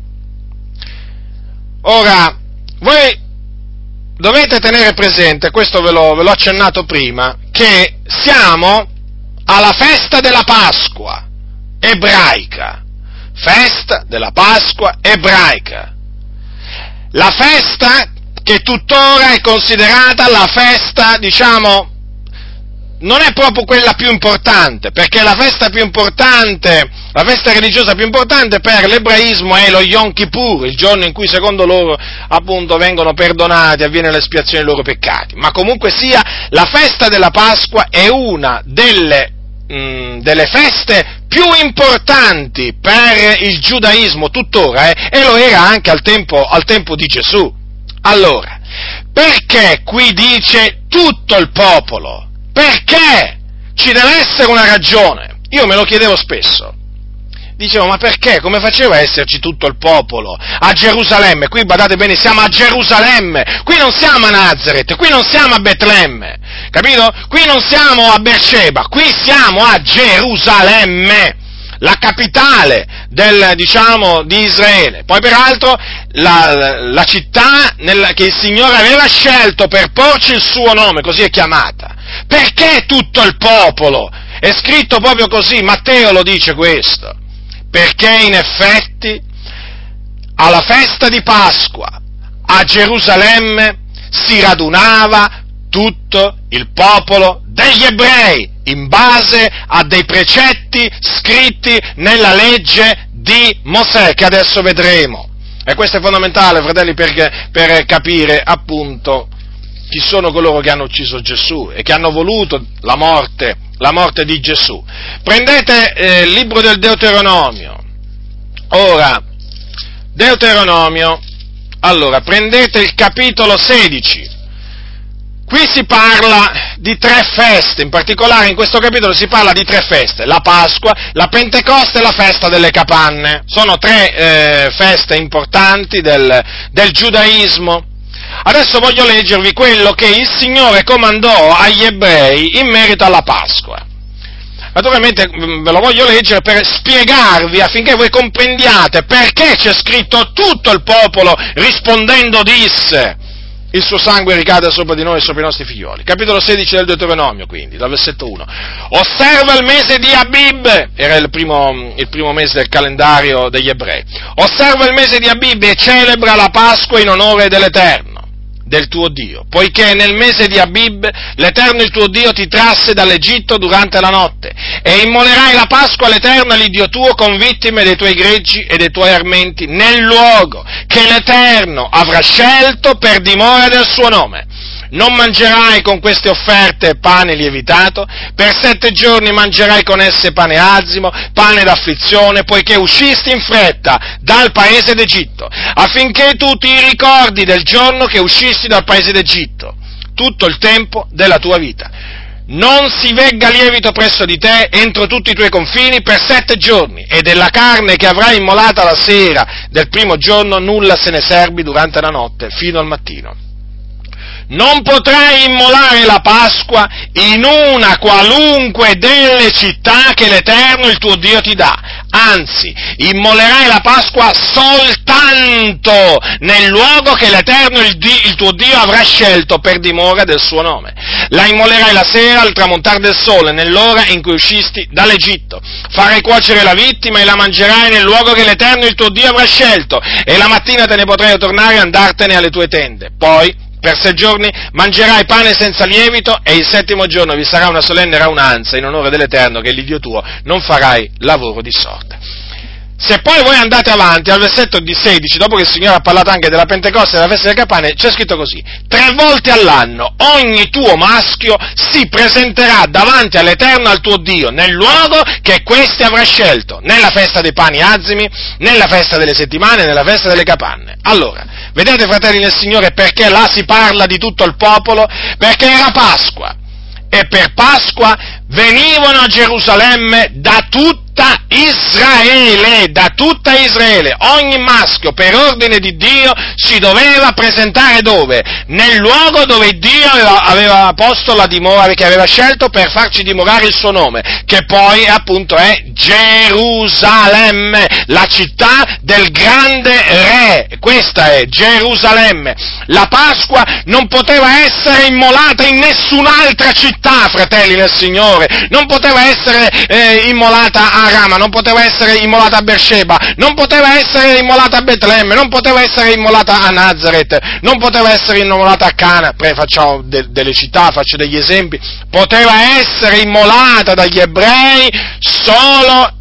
Ora, voi dovete tenere presente, questo ve l'ho, ve l'ho accennato prima, che siamo alla festa della Pasqua ebraica. Festa della Pasqua ebraica. La festa che tuttora è considerata la festa, diciamo, non è proprio quella più importante, perché la festa più importante, la festa religiosa più importante per l'ebraismo è lo Yom Kippur, il giorno in cui secondo loro appunto vengono perdonati, avviene l'espiazione dei loro peccati. Ma comunque sia, la festa della Pasqua è una delle, mh, mm, delle feste più importanti per il giudaismo tuttora, eh, e lo era anche al tempo, al tempo di Gesù. Allora, perché qui dice tutto il popolo? Perché? Ci deve essere una ragione. Io me lo chiedevo spesso. Dicevo, ma perché? Come faceva a esserci tutto il popolo a Gerusalemme? Qui badate bene, siamo a Gerusalemme, qui non siamo a Nazareth, qui non siamo a Betlemme, capito? Qui non siamo a Beersheba, qui siamo a Gerusalemme la capitale del, diciamo, di Israele. Poi peraltro la, la città nel, che il Signore aveva scelto per porci il suo nome, così è chiamata. Perché tutto il popolo? È scritto proprio così, Matteo lo dice questo. Perché in effetti alla festa di Pasqua a Gerusalemme si radunava tutto il popolo degli ebrei in base a dei precetti scritti nella legge di Mosè che adesso vedremo. E questo è fondamentale, fratelli, per, per capire appunto chi sono coloro che hanno ucciso Gesù e che hanno voluto la morte, la morte di Gesù. Prendete eh, il libro del Deuteronomio. Ora, Deuteronomio. Allora, prendete il capitolo 16. Qui si parla di tre feste, in particolare in questo capitolo si parla di tre feste, la Pasqua, la Pentecoste e la festa delle capanne. Sono tre eh, feste importanti del, del giudaismo. Adesso voglio leggervi quello che il Signore comandò agli ebrei in merito alla Pasqua. Naturalmente mm, ve lo voglio leggere per spiegarvi affinché voi comprendiate perché c'è scritto tutto il popolo rispondendo disse il suo sangue ricade sopra di noi e sopra i nostri figlioli. Capitolo 16 del Deuteronomio, quindi, dal versetto 1. Osserva il mese di Abib, era il primo, il primo mese del calendario degli ebrei. Osserva il mese di Abib e celebra la Pasqua in onore dell'Eterno del tuo Dio, poiché nel mese di Abib l'Eterno il tuo Dio ti trasse dall'Egitto durante la notte e immolerai la Pasqua all'Eterno l'Iddio tuo con vittime dei tuoi greggi e dei tuoi armenti nel luogo che l'Eterno avrà scelto per dimora del suo nome non mangerai con queste offerte pane lievitato, per sette giorni mangerai con esse pane azimo, pane d'afflizione, poiché uscisti in fretta dal paese d'Egitto, affinché tu ti ricordi del giorno che uscisti dal paese d'Egitto, tutto il tempo della tua vita. Non si vegga lievito presso di te entro tutti i tuoi confini per sette giorni, e della carne che avrai immolata la sera del primo giorno nulla se ne serbi durante la notte fino al mattino non potrai immolare la Pasqua in una qualunque delle città che l'Eterno il tuo Dio ti dà. Anzi, immolerai la Pasqua soltanto nel luogo che l'Eterno il, Dio, il tuo Dio avrà scelto per dimora del suo nome. La immolerai la sera al tramontare del sole, nell'ora in cui uscisti dall'Egitto. Farai cuocere la vittima e la mangerai nel luogo che l'Eterno il tuo Dio avrà scelto, e la mattina te ne potrai tornare e andartene alle tue tende. Poi per sei giorni mangerai pane senza lievito e il settimo giorno vi sarà una solenne raunanza in onore dell'Eterno che è l'Iddio tuo, non farai lavoro di sorte. Se poi voi andate avanti al versetto di 16, dopo che il Signore ha parlato anche della Pentecoste e della festa delle campane, c'è scritto così, tre volte all'anno ogni tuo maschio si presenterà davanti all'Eterno, al tuo Dio, nel luogo che questi avrà scelto, nella festa dei pani azimi, nella festa delle settimane, nella festa delle capanne. Allora, vedete fratelli nel Signore perché là si parla di tutto il popolo? Perché era Pasqua e per Pasqua venivano a Gerusalemme da tutti tutta Israele, da tutta Israele, ogni maschio per ordine di Dio si doveva presentare dove? Nel luogo dove Dio aveva, posto la dimora, che aveva scelto per farci dimorare il suo nome, che poi appunto è Gerusalemme, la città del grande re, questa è Gerusalemme. La Pasqua non poteva essere immolata in nessun'altra città, fratelli del Signore, non poteva essere eh, immolata a Rama, non poteva essere immolata a Beersheba, non poteva essere immolata a Betlemme, non poteva essere immolata a Nazareth, non poteva essere immolata a Cana, facciamo de- delle città, faccio degli esempi, poteva essere immolata dagli ebrei solo,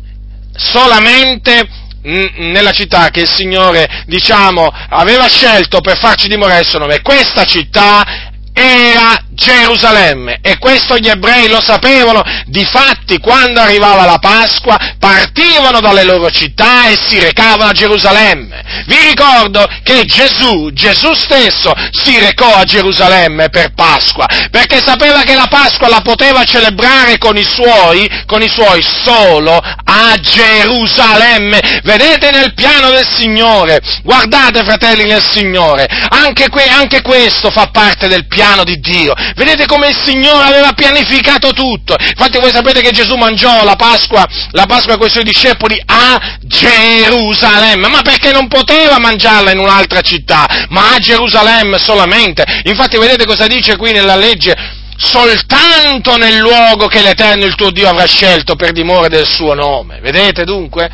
solamente nella città che il Signore, diciamo, aveva scelto per farci dimorare il suo nome. Questa città era Gerusalemme e questo gli ebrei lo sapevano, difatti quando arrivava la Pasqua partivano dalle loro città e si recavano a Gerusalemme. Vi ricordo che Gesù, Gesù stesso si recò a Gerusalemme per Pasqua, perché sapeva che la Pasqua la poteva celebrare con i suoi, con i suoi solo a Gerusalemme. Vedete nel piano del Signore, guardate fratelli nel Signore, anche, que- anche questo fa parte del piano di Dio Vedete come il Signore aveva pianificato tutto. Infatti voi sapete che Gesù mangiò la Pasqua, la Pasqua con i suoi discepoli a Gerusalemme, ma perché non poteva mangiarla in un'altra città, ma a Gerusalemme solamente. Infatti vedete cosa dice qui nella legge? Soltanto nel luogo che l'Eterno il tuo Dio avrà scelto per dimora del suo nome. Vedete dunque?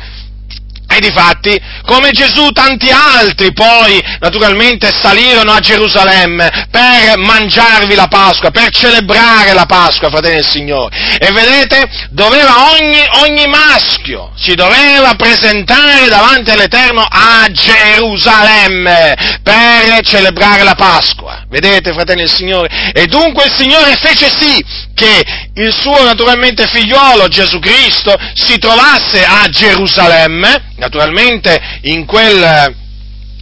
E difatti, come Gesù, tanti altri poi, naturalmente, salirono a Gerusalemme per mangiarvi la Pasqua, per celebrare la Pasqua, fratelli del Signore. E vedete, doveva ogni, ogni maschio, si doveva presentare davanti all'Eterno a Gerusalemme per celebrare la Pasqua. Vedete, fratelli del Signore? E dunque il Signore fece sì che il suo naturalmente figliuolo Gesù Cristo si trovasse a Gerusalemme, naturalmente in quel,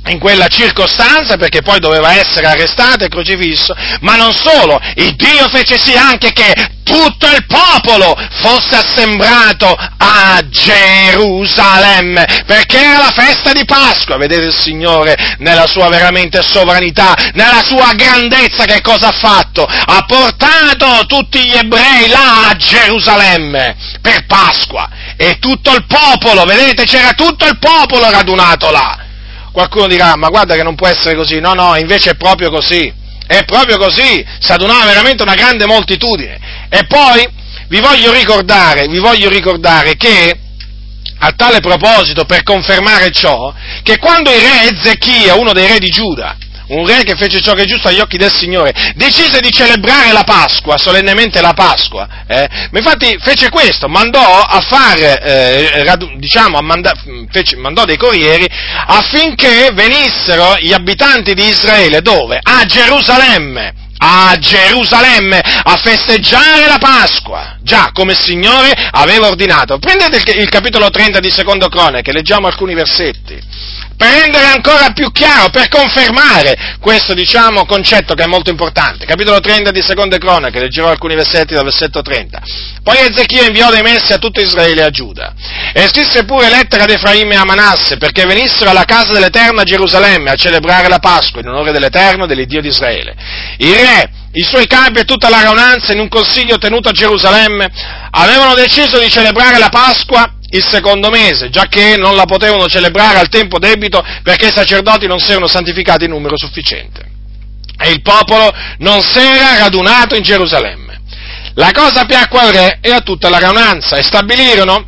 in quella circostanza perché poi doveva essere arrestato e crocifisso, ma non solo, il Dio fece sì anche che tutto il popolo fosse assembrato a Gerusalemme, perché era la festa di Pasqua, vedete il Signore nella sua veramente sovranità, nella sua grandezza che cosa ha fatto? Ha portato tutti gli ebrei là a Gerusalemme per Pasqua. E tutto il popolo, vedete c'era tutto il popolo radunato là Qualcuno dirà, ma guarda che non può essere così. No, no, invece è proprio così. È proprio così. Si adunava veramente una grande moltitudine. E poi vi voglio ricordare, vi voglio ricordare che, a tale proposito, per confermare ciò, che quando il re Ezechia, uno dei re di Giuda, un re che fece ciò che è giusto agli occhi del Signore, decise di celebrare la Pasqua, solennemente la Pasqua, eh? ma infatti fece questo, mandò a fare, eh, diciamo, manda, fece, mandò dei corrieri affinché venissero gli abitanti di Israele, dove? A Gerusalemme, a Gerusalemme a festeggiare la Pasqua, già come il Signore aveva ordinato. Prendete il, il capitolo 30 di Secondo Cronache, leggiamo alcuni versetti per rendere ancora più chiaro, per confermare questo, diciamo, concetto che è molto importante. Capitolo 30 di Seconde Cronache, leggerò alcuni versetti dal versetto 30. Poi Ezechia inviò dei messi a tutto Israele e a Giuda, e scrisse pure lettera ad Efraim e a Manasse, perché venissero alla casa dell'Eterno a Gerusalemme a celebrare la Pasqua in onore dell'Eterno, dell'Iddio di Israele. Il re, i suoi capi e tutta la raunanza in un consiglio tenuto a Gerusalemme avevano deciso di celebrare la Pasqua il secondo mese, già che non la potevano celebrare al tempo debito perché i sacerdoti non si erano santificati in numero sufficiente. E il popolo non si era radunato in Gerusalemme. La cosa piacque al re e a tutta la raunanza e stabilirono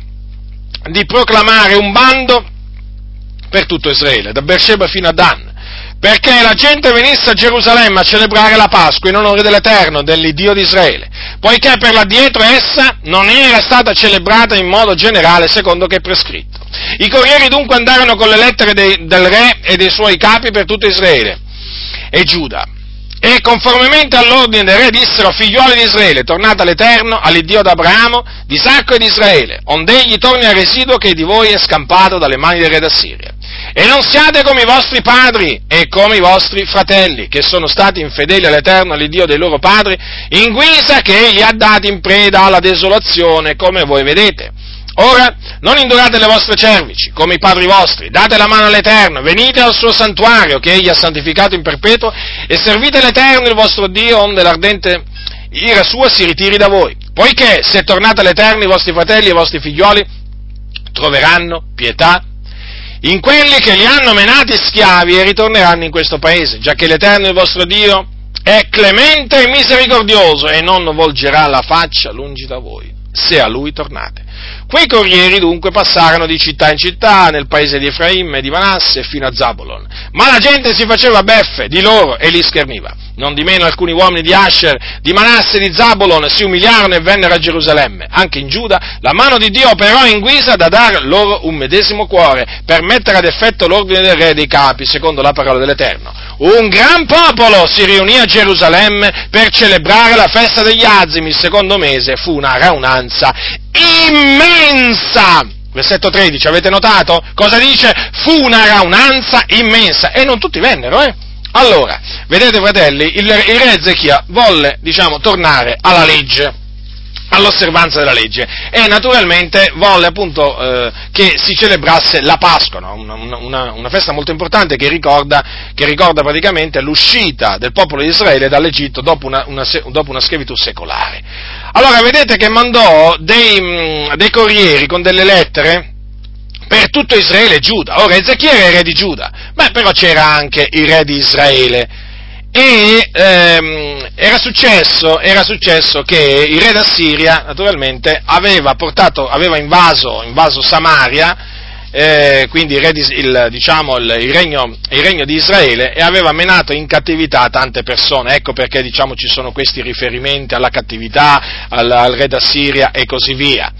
di proclamare un bando per tutto Israele, da Beersheba fino a Dan, perché la gente venisse a Gerusalemme a celebrare la Pasqua in onore dell'Eterno, dell'Iddio di Israele, poiché per l'addietro essa non era stata celebrata in modo generale secondo che è prescritto. I corrieri dunque andarono con le lettere dei, del re e dei suoi capi per tutto Israele e Giuda, e conformemente all'ordine del re dissero, figliuoli di Israele, tornate all'Eterno, all'Iddio d'Abramo, di Isacco e di Israele, onde egli torni al residuo che di voi è scampato dalle mani del re d'Assiria. E non siate come i vostri padri e come i vostri fratelli, che sono stati infedeli all'Eterno, all'Iddio dei loro padri, in guisa che egli ha dati in preda alla desolazione, come voi vedete. Ora, non indurate le vostre cervici, come i padri vostri, date la mano all'Eterno, venite al suo santuario, che egli ha santificato in perpetuo, e servite l'Eterno, il vostro Dio, onde l'ardente ira sua si ritiri da voi. Poiché, se tornate all'Eterno, i vostri fratelli e i vostri figlioli troveranno pietà in quelli che li hanno menati schiavi e ritorneranno in questo paese, già che l'Eterno il vostro Dio è clemente e misericordioso e non volgerà la faccia lungi da voi, se a lui tornate. Quei corrieri dunque passarono di città in città nel paese di Efraim e di Manasse fino a Zabolon, ma la gente si faceva beffe di loro e li scherniva. Non di meno alcuni uomini di Asher, di Manasse e di Zabolon si umiliarono e vennero a Gerusalemme. Anche in Giuda la mano di Dio operò in guisa da dar loro un medesimo cuore per mettere ad effetto l'ordine del re dei capi, secondo la parola dell'Eterno. Un gran popolo si riunì a Gerusalemme per celebrare la festa degli azimi, il secondo mese fu una raunanza immensa. Versetto 13, avete notato? Cosa dice? Fu una raunanza immensa e non tutti vennero, eh? Allora, vedete fratelli, il, il re Ezechia volle, diciamo, tornare alla legge, all'osservanza della legge e naturalmente volle appunto eh, che si celebrasse la Pasqua, no? una, una, una, festa molto importante che ricorda, che ricorda, praticamente l'uscita del popolo di Israele dall'Egitto dopo una, dopo una schiavitù secolare. Allora vedete che mandò dei, dei corrieri con delle lettere per tutto Israele e Giuda. Ora Ezechia era il re di Giuda, ma però c'era anche il re di Israele. E ehm, era, successo, era, successo, che il re d'Assiria, naturalmente, aveva, portato, aveva invaso, invaso Samaria eh, quindi il, il, diciamo, il, regno, il, regno, di Israele e aveva menato in cattività tante persone, ecco perché diciamo, ci sono questi riferimenti alla cattività, al, al re d'Assiria e così via.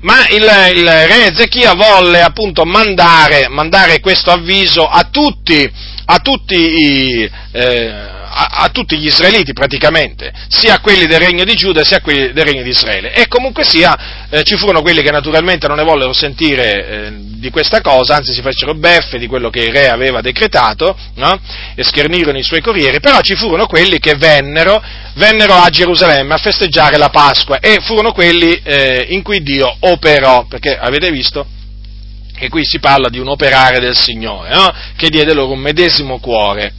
Ma il, re Ezechia volle appunto mandare, mandare questo avviso a tutti, a tutti i, eh, a, tutti gli israeliti praticamente, sia a quelli del regno di Giuda sia a quelli del regno di Israele. E comunque sia, eh, ci furono quelli che naturalmente non ne vollero sentire eh, di questa cosa, anzi si fecero beffe di quello che il re aveva decretato, no? e schernirono i suoi corrieri, però ci furono quelli che vennero, vennero a Gerusalemme a festeggiare la Pasqua e furono quelli eh, in cui Dio operò, perché avete visto? che qui si parla di un operare del Signore, no? che diede loro un medesimo cuore.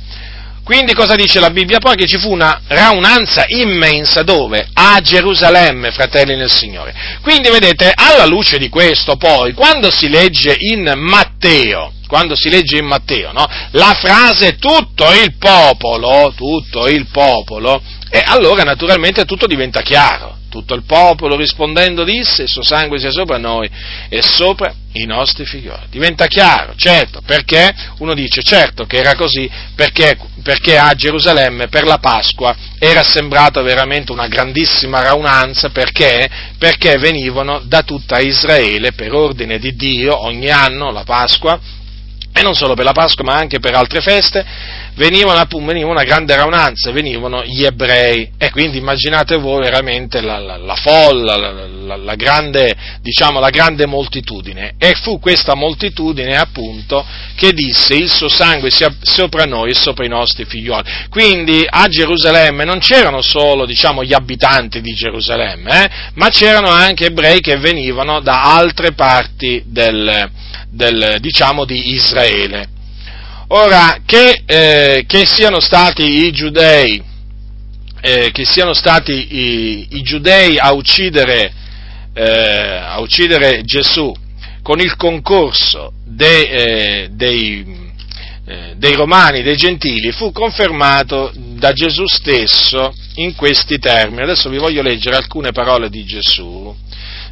Quindi cosa dice la Bibbia? Poi che ci fu una raunanza immensa dove? A Gerusalemme, fratelli nel Signore. Quindi vedete, alla luce di questo poi, quando si legge in Matteo, quando si legge in Matteo, no? La frase tutto il popolo, tutto il popolo, e allora naturalmente tutto diventa chiaro. Tutto il popolo rispondendo disse, il suo sangue sia sopra noi e sopra i nostri figlioli. Diventa chiaro, certo, perché uno dice, certo che era così, perché, perché a Gerusalemme per la Pasqua era sembrata veramente una grandissima raunanza, perché? Perché venivano da tutta Israele per ordine di Dio ogni anno la Pasqua, e non solo per la Pasqua ma anche per altre feste, venivano, veniva una grande raunanza, venivano gli ebrei. E quindi immaginate voi veramente la, la, la folla, la, la, grande, diciamo, la grande moltitudine. E fu questa moltitudine appunto che disse il suo sangue sia sopra noi e sopra i nostri figlioli. Quindi a Gerusalemme non c'erano solo diciamo, gli abitanti di Gerusalemme, eh, ma c'erano anche ebrei che venivano da altre parti del, del, diciamo, di Israele. Ora, che, eh, che, siano stati i giudei, eh, che siano stati i, i giudei a uccidere, eh, a uccidere, Gesù con il concorso de, eh, dei, eh, dei romani, dei gentili, fu confermato da Gesù stesso in questi termini. Adesso vi voglio leggere alcune parole di Gesù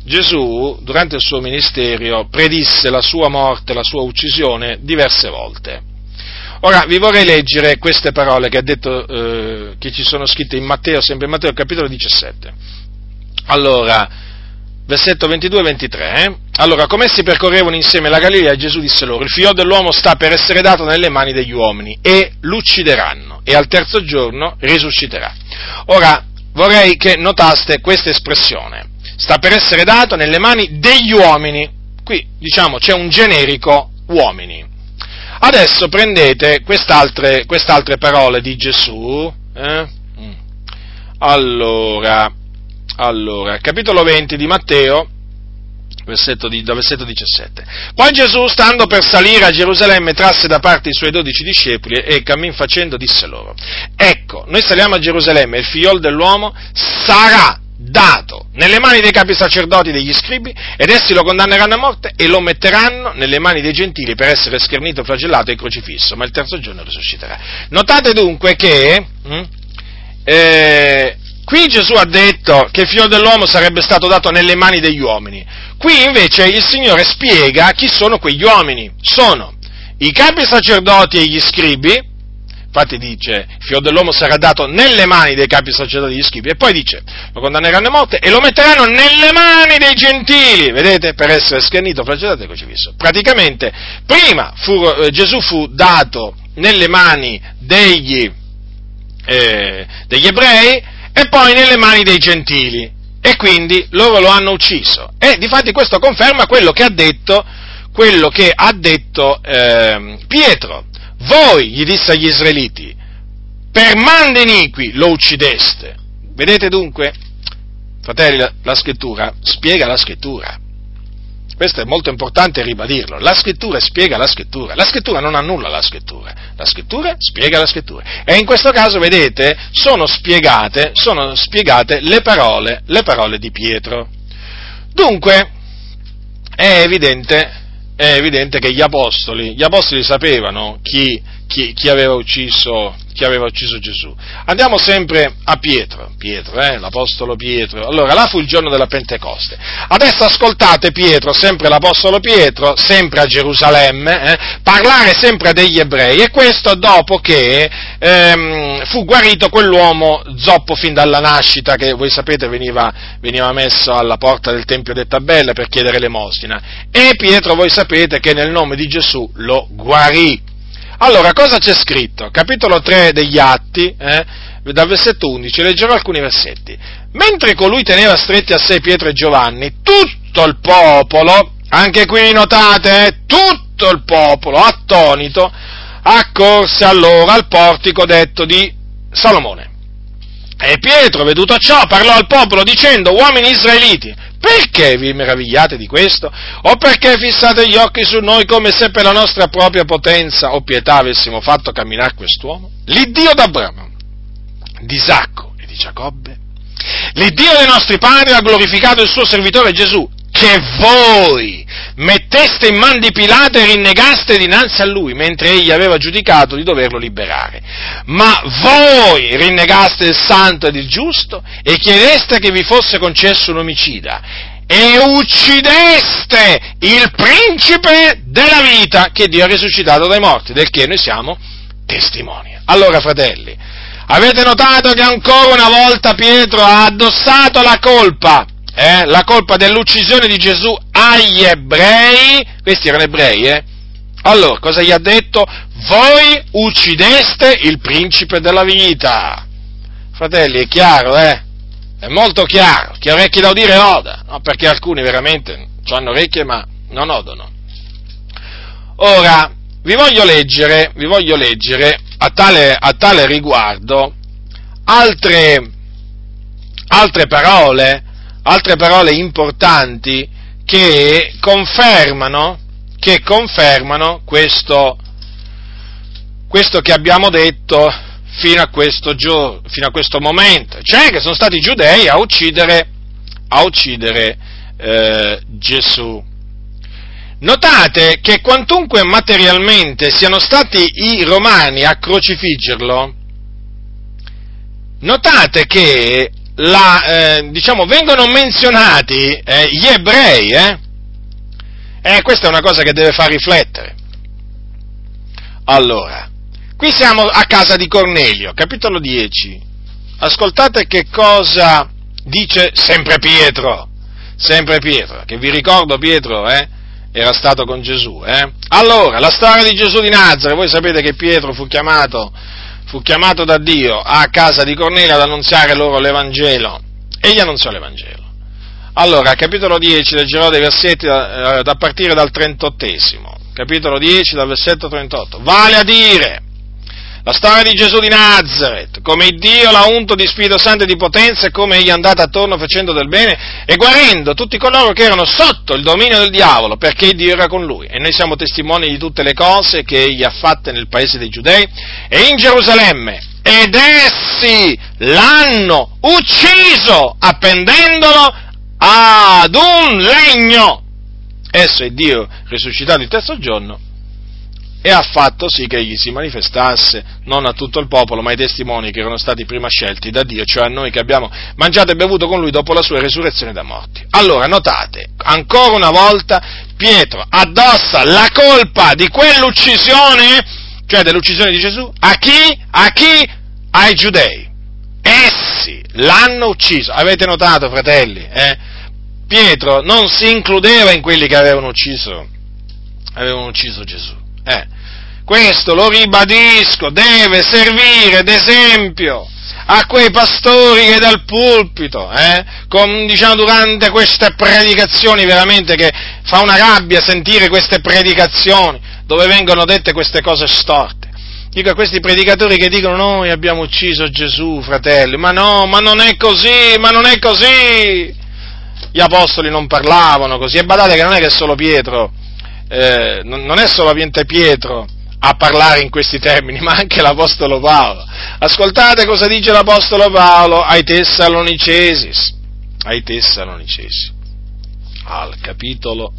Gesù, durante il suo ministero, predisse la sua morte, la sua uccisione diverse volte. Ora vi vorrei leggere queste parole che, detto, eh, che ci sono scritte in Matteo, sempre in Matteo capitolo 17. Allora, versetto 22 e 23. Eh? Allora, come essi percorrevano insieme la Galilea, Gesù disse loro, il figlio dell'uomo sta per essere dato nelle mani degli uomini e l'uccideranno e al terzo giorno risusciterà. Ora, vorrei che notaste questa espressione sta per essere dato nelle mani degli uomini. Qui, diciamo, c'è un generico uomini. Adesso prendete quest'altre, quest'altre parole di Gesù. Eh? Mm. Allora, allora, capitolo 20 di Matteo, versetto, di, versetto 17. Poi Gesù, stando per salire a Gerusalemme, trasse da parte i suoi dodici discepoli e cammin facendo disse loro, ecco, noi saliamo a Gerusalemme e il figliol dell'uomo sarà dato nelle mani dei capi sacerdoti degli scribi ed essi lo condanneranno a morte e lo metteranno nelle mani dei gentili per essere schernito, flagellato e crocifisso, ma il terzo giorno risusciterà. Notate dunque che hm, eh, qui Gesù ha detto che il figlio dell'uomo sarebbe stato dato nelle mani degli uomini, qui invece il Signore spiega chi sono quegli uomini, sono i capi sacerdoti e gli scribi, Infatti dice, il figlio dell'uomo sarà dato nelle mani dei capi sacerdoti degli schifi e poi dice, lo condanneranno a morte e lo metteranno nelle mani dei gentili, vedete, per essere schernito, flagellato e crocifisso. Praticamente, prima fu, eh, Gesù fu dato nelle mani degli, eh, degli ebrei e poi nelle mani dei gentili e quindi loro lo hanno ucciso. E difatti questo conferma quello che ha detto, quello che ha detto eh, Pietro voi, gli disse agli israeliti, per mande iniqui lo uccideste. Vedete dunque? Fratelli, la, la scrittura spiega la scrittura. Questo è molto importante ribadirlo. La scrittura spiega la scrittura. La scrittura non annulla la scrittura. La scrittura spiega la scrittura. E in questo caso, vedete, sono spiegate, sono spiegate le parole, le parole di Pietro. Dunque, è evidente è evidente che gli apostoli, gli apostoli sapevano chi, chi, chi, aveva ucciso, chi, aveva ucciso, Gesù. Andiamo sempre a Pietro, Pietro, eh, l'apostolo Pietro. Allora, là fu il giorno della Pentecoste. Adesso ascoltate Pietro, sempre l'apostolo Pietro, sempre a Gerusalemme, eh, parlare sempre degli ebrei, e questo dopo che ehm, fu guarito quell'uomo zoppo fin dalla nascita, che voi sapete veniva, veniva messo alla porta del Tempio detta Bella per chiedere l'emosina. E Pietro, voi sapete che nel nome di Gesù lo guarì. Allora, cosa c'è scritto? Capitolo 3 degli Atti, eh, dal versetto 11, leggerò alcuni versetti. Mentre colui teneva stretti a sé Pietro e Giovanni, tutto il popolo, anche qui notate, eh, tutto il popolo, attonito, accorse allora al portico detto di Salomone. E Pietro, veduto ciò, parlò al popolo dicendo, uomini israeliti, perché vi meravigliate di questo? O perché fissate gli occhi su noi come se per la nostra propria potenza o pietà avessimo fatto camminare quest'uomo? L'Iddio d'Abramo, di Isacco e di Giacobbe, l'Iddio dei nostri padri ha glorificato il suo servitore Gesù, che voi metteste in man di Pilato e rinnegaste dinanzi a lui, mentre egli aveva giudicato di doverlo liberare. Ma voi rinnegaste il santo ed il giusto e chiedeste che vi fosse concesso un omicida e uccideste il principe della vita che Dio ha risuscitato dai morti, del che noi siamo testimoni. Allora, fratelli, avete notato che ancora una volta Pietro ha addossato la colpa eh, la colpa dell'uccisione di Gesù agli ebrei, questi erano ebrei, eh? Allora, cosa gli ha detto? Voi uccideste il principe della vita. Fratelli, è chiaro, eh? È molto chiaro. Chi ha orecchie da udire oda, no? perché alcuni veramente hanno orecchie ma non odono. Ora, vi voglio leggere, vi voglio leggere a tale, a tale riguardo altre, altre parole altre parole importanti che confermano, che confermano questo, questo che abbiamo detto fino a questo, giorno, fino a questo momento, cioè che sono stati i giudei a uccidere, a uccidere eh, Gesù. Notate che quantunque materialmente siano stati i romani a crocifiggerlo, notate che la, eh, diciamo, vengono menzionati eh, gli ebrei, eh? eh? questa è una cosa che deve far riflettere. Allora, qui siamo a casa di Cornelio, capitolo 10. Ascoltate che cosa dice sempre Pietro, sempre Pietro, che vi ricordo Pietro, eh? Era stato con Gesù, eh? Allora, la storia di Gesù di Nazare, voi sapete che Pietro fu chiamato fu chiamato da Dio a casa di Cornelio ad annunziare loro l'Evangelo. Egli annunziò l'Evangelo. Allora, capitolo 10, leggerò dei versetti da, eh, da partire dal 38. Capitolo 10, dal versetto 38. Vale a dire, la storia di Gesù di Nazareth, come Dio l'ha unto di Spirito Santo e di potenza e come egli è andato attorno facendo del bene e guarendo tutti coloro che erano sotto il dominio del diavolo, perché Dio era con lui. E noi siamo testimoni di tutte le cose che egli ha fatte nel paese dei Giudei e in Gerusalemme. Ed essi l'hanno ucciso appendendolo ad un legno. Esso è Dio risuscitato il terzo giorno e ha fatto sì che egli si manifestasse non a tutto il popolo, ma ai testimoni che erano stati prima scelti da Dio, cioè a noi che abbiamo mangiato e bevuto con lui dopo la sua resurrezione da morti. Allora, notate, ancora una volta Pietro addossa la colpa di quell'uccisione, cioè dell'uccisione di Gesù, a chi? A chi? Ai giudei. Essi l'hanno ucciso. Avete notato, fratelli? Eh? Pietro non si includeva in quelli che avevano ucciso, avevano ucciso Gesù. Eh questo, lo ribadisco, deve servire d'esempio a quei pastori che dal pulpito, eh, con, diciamo, durante queste predicazioni, veramente che fa una rabbia sentire queste predicazioni, dove vengono dette queste cose storte. Dico a questi predicatori che dicono noi abbiamo ucciso Gesù, fratelli, ma no, ma non è così, ma non è così. Gli apostoli non parlavano così, e badate che non è che solo Pietro, eh, non è solamente Pietro a parlare in questi termini, [laughs] ma anche l'Apostolo Paolo. Ascoltate cosa dice l'Apostolo Paolo ai Tessalonicesi, ai Tessalonicesi, al capitolo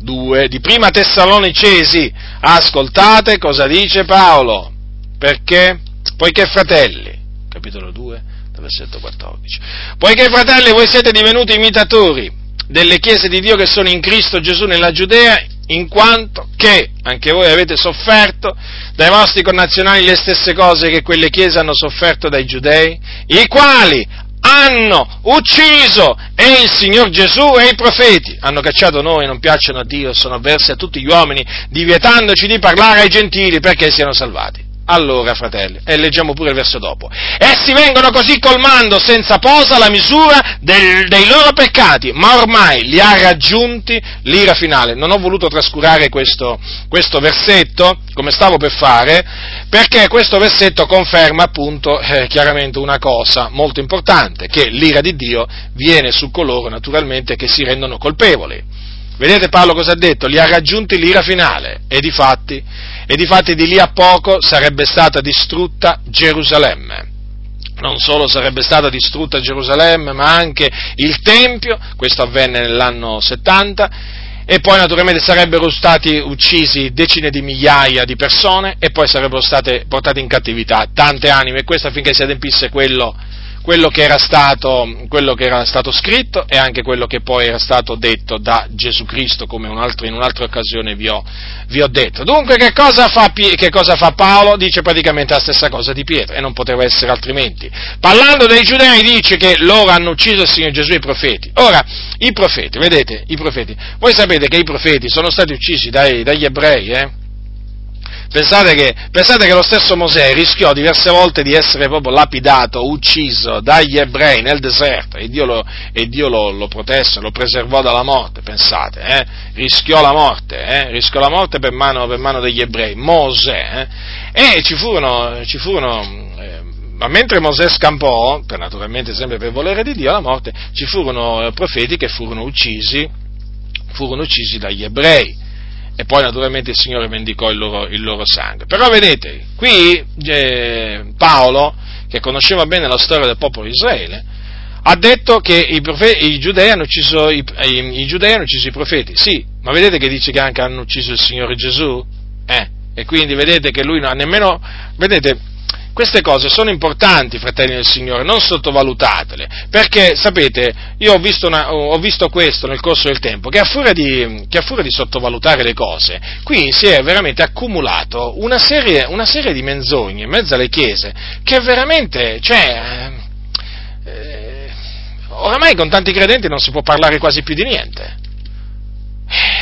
2 di Prima Tessalonicesi. Ascoltate cosa dice Paolo, perché? Poiché fratelli, capitolo 2, versetto 14, poiché fratelli voi siete divenuti imitatori delle chiese di Dio che sono in Cristo Gesù nella Giudea, in quanto che anche voi avete sofferto dai vostri connazionali le stesse cose che quelle chiese hanno sofferto dai giudei, i quali hanno ucciso e il Signor Gesù e i profeti. Hanno cacciato noi, non piacciono a Dio, sono avversi a tutti gli uomini, divietandoci di parlare ai gentili perché siano salvati. Allora, fratelli, e leggiamo pure il verso dopo, essi vengono così colmando senza posa la misura del, dei loro peccati, ma ormai li ha raggiunti l'ira finale. Non ho voluto trascurare questo, questo versetto, come stavo per fare, perché questo versetto conferma appunto eh, chiaramente una cosa molto importante, che l'ira di Dio viene su coloro naturalmente che si rendono colpevoli. Vedete Paolo cosa ha detto? Li ha raggiunti l'ira finale e di fatti, e di fatti di lì a poco sarebbe stata distrutta Gerusalemme. Non solo sarebbe stata distrutta Gerusalemme, ma anche il Tempio, questo avvenne nell'anno 70, e poi naturalmente sarebbero stati uccisi decine di migliaia di persone e poi sarebbero state portate in cattività tante anime, e questo affinché si adempisse quello quello che, era stato, quello che era stato scritto e anche quello che poi era stato detto da Gesù Cristo, come un altro, in un'altra occasione vi ho, vi ho detto. Dunque che cosa, fa, che cosa, fa, Paolo? Dice praticamente la stessa cosa di Pietro e non poteva essere altrimenti. Parlando dei giudei dice che loro hanno ucciso il Signore Gesù e i profeti. Ora, i profeti, vedete, i profeti, voi sapete che i profeti sono stati uccisi dai, dagli ebrei, eh? Pensate che, pensate che, lo stesso Mosè rischiò diverse volte di essere proprio lapidato, ucciso dagli ebrei nel deserto e Dio lo, e Dio lo, lo protesse, lo preservò dalla morte, pensate, eh? rischiò la morte, eh? rischiò la morte per mano, per mano degli ebrei, Mosè, eh? e ci furono, ci furono eh, ma mentre Mosè scampò, per naturalmente sempre per volere di Dio, la morte, ci furono profeti che furono uccisi, furono uccisi dagli ebrei e poi naturalmente il Signore vendicò il loro, il loro sangue. Però vedete, qui eh, Paolo, che conosceva bene la storia del popolo di Israele, ha detto che i, profeti, i, giudei ucciso, i, i, giudei hanno ucciso i profeti, sì, ma vedete che dice che anche hanno ucciso il Signore Gesù? Eh, e quindi vedete che lui non ha nemmeno, vedete, queste cose sono importanti, fratelli del Signore, non sottovalutatele, perché sapete, io ho visto, una, ho visto questo nel corso del tempo, che a, di, che a, furia di, sottovalutare le cose, qui si è veramente accumulato una serie, una serie di menzogne in mezzo alle chiese, che veramente, cioè, eh, oramai con tanti credenti non si può parlare quasi più di niente.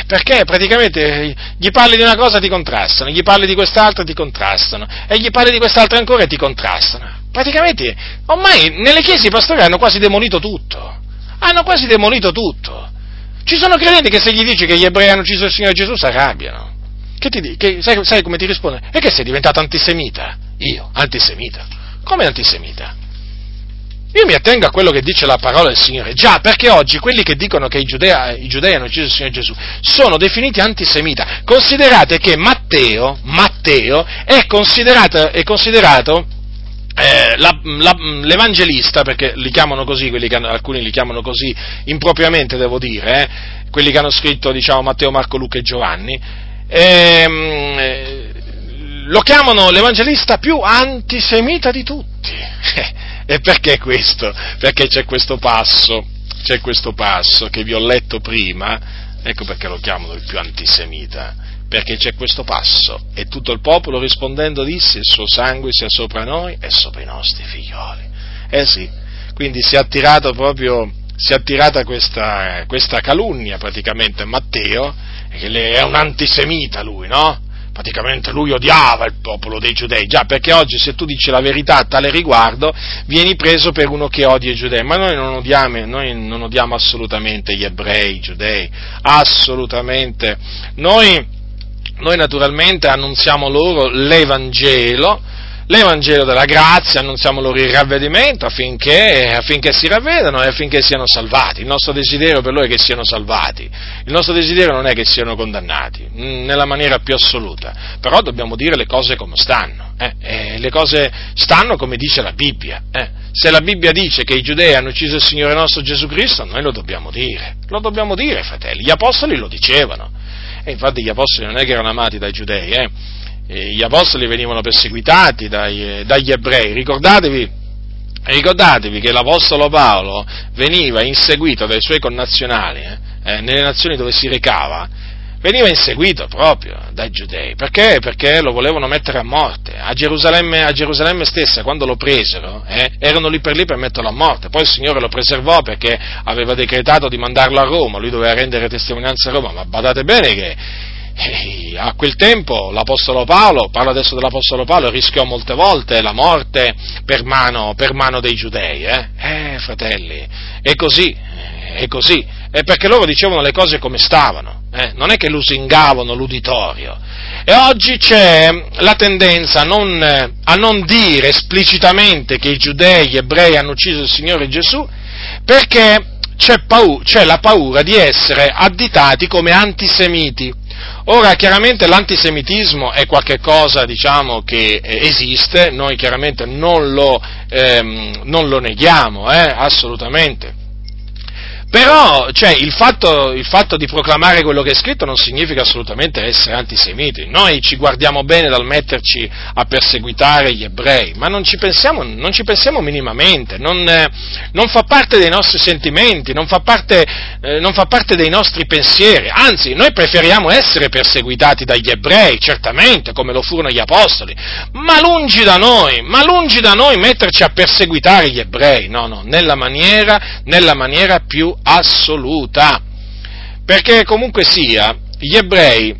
Perché praticamente gli parli di una cosa ti contrastano, gli parli di quest'altra ti contrastano, e gli parli di quest'altra ancora e ti contrastano. Praticamente, ormai nelle chiese i pastori hanno quasi demolito tutto. Hanno quasi demolito tutto. Ci sono credenti che se gli dici che gli ebrei hanno ucciso il Signore Gesù si arrabbiano. Che ti, che, sai, sai come ti risponde? E che sei diventato antisemita? Io, antisemita? Come antisemita? Io mi attengo a quello che dice la parola del Signore. Già, perché oggi quelli che dicono che i, Giudea, i giudei hanno ucciso il Signore Gesù sono definiti antisemita. Considerate che Matteo, Matteo è considerato, è considerato eh, la, la, l'evangelista, perché li chiamano così, che, alcuni li chiamano così impropriamente, devo dire, eh, quelli che hanno scritto diciamo, Matteo, Marco, Luca e Giovanni, ehm, eh, lo chiamano l'evangelista più antisemita di tutti. [laughs] E perché questo? Perché c'è questo passo, c'è questo passo che vi ho letto prima, ecco perché lo chiamano il più antisemita, perché c'è questo passo e tutto il popolo rispondendo disse il suo sangue sia sopra noi e sopra i nostri figlioli. Eh sì, quindi si è attirato proprio, si è attirata questa, questa calunnia praticamente a Matteo, che è un antisemita lui, no? Praticamente lui odiava il popolo dei giudei, già perché oggi se tu dici la verità a tale riguardo vieni preso per uno che odia i giudei, ma noi non odiamo, noi non odiamo assolutamente gli ebrei, i giudei, assolutamente. Noi, noi naturalmente annunziamo loro l'Evangelo, l'Evangelo della grazia, annunziamo loro il ravvedimento affinché, affinché, si ravvedano e affinché siano salvati. Il nostro desiderio per loro è che siano salvati, il nostro desiderio non è che siano condannati, mm, nella maniera più assoluta, però dobbiamo dire le cose come stanno, eh? Eh, le cose stanno come dice la Bibbia. Eh? Se la Bibbia dice che i giudei hanno ucciso il Signore nostro Gesù Cristo, noi lo dobbiamo dire, lo dobbiamo dire fratelli, gli apostoli lo dicevano. E infatti gli apostoli non è che erano amati dai giudei, eh? Gli apostoli venivano perseguitati dai, dagli ebrei, ricordatevi, ricordatevi, che l'apostolo Paolo veniva inseguito dai suoi connazionali eh, eh, nelle nazioni dove si recava, veniva inseguito proprio dai giudei. Perché? Perché lo volevano mettere a morte. A Gerusalemme, a Gerusalemme stessa, quando lo presero, eh, erano lì per lì per metterlo a morte. Poi il Signore lo preservò perché aveva decretato di mandarlo a Roma, lui doveva rendere testimonianza a Roma, ma badate bene che eh, a quel tempo l'Apostolo Paolo, parlo adesso dell'Apostolo Paolo, rischiò molte volte la morte per mano, per mano dei giudei. Eh? eh, fratelli, è così, è così. È perché loro dicevano le cose come stavano, eh? non è che lusingavano l'uditorio. E oggi c'è la tendenza a non, a non dire esplicitamente che i giudei, gli ebrei hanno ucciso il Signore Gesù, perché c'è, paura, c'è la paura di essere additati come antisemiti. Ora, chiaramente l'antisemitismo è qualcosa, diciamo, che eh, esiste, noi chiaramente non lo, ehm, non lo neghiamo, eh, assolutamente. Però, cioè, il fatto, il fatto, di proclamare quello che è scritto non significa assolutamente essere antisemiti. Noi ci guardiamo bene dal metterci a perseguitare gli ebrei, ma non ci pensiamo, non ci pensiamo minimamente, non, eh, non, fa parte dei nostri sentimenti, non fa, parte, eh, non fa parte dei nostri pensieri. Anzi, noi preferiamo essere perseguitati dagli ebrei, certamente, come lo furono gli apostoli, ma lungi da noi, ma lungi da noi metterci a perseguitare gli ebrei, no, no, nella maniera, nella maniera più assoluta. Perché comunque sia, gli ebrei,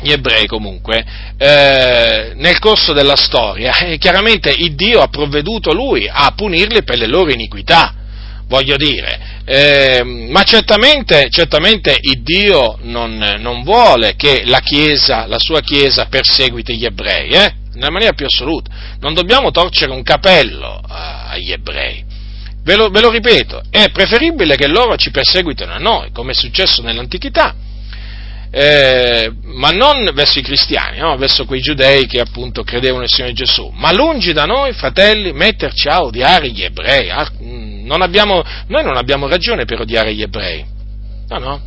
gli ebrei comunque, eh, nel corso della storia, eh, chiaramente il Dio ha provveduto lui a punirli per le loro iniquità, voglio dire. Eh, ma certamente, certamente il Dio non, non, vuole che la Chiesa, la sua Chiesa perseguiti gli ebrei, eh? nella maniera più assoluta. Non dobbiamo torcere un capello agli ebrei. Ve lo, ve lo ripeto, è preferibile che loro ci perseguitino a noi, come è successo nell'antichità, eh, ma non verso i cristiani, no? verso quei giudei che appunto credevano nel Signore Gesù, ma lungi da noi, fratelli, metterci a odiare gli ebrei. Ah, non abbiamo, noi non abbiamo ragione per odiare gli ebrei. No, no.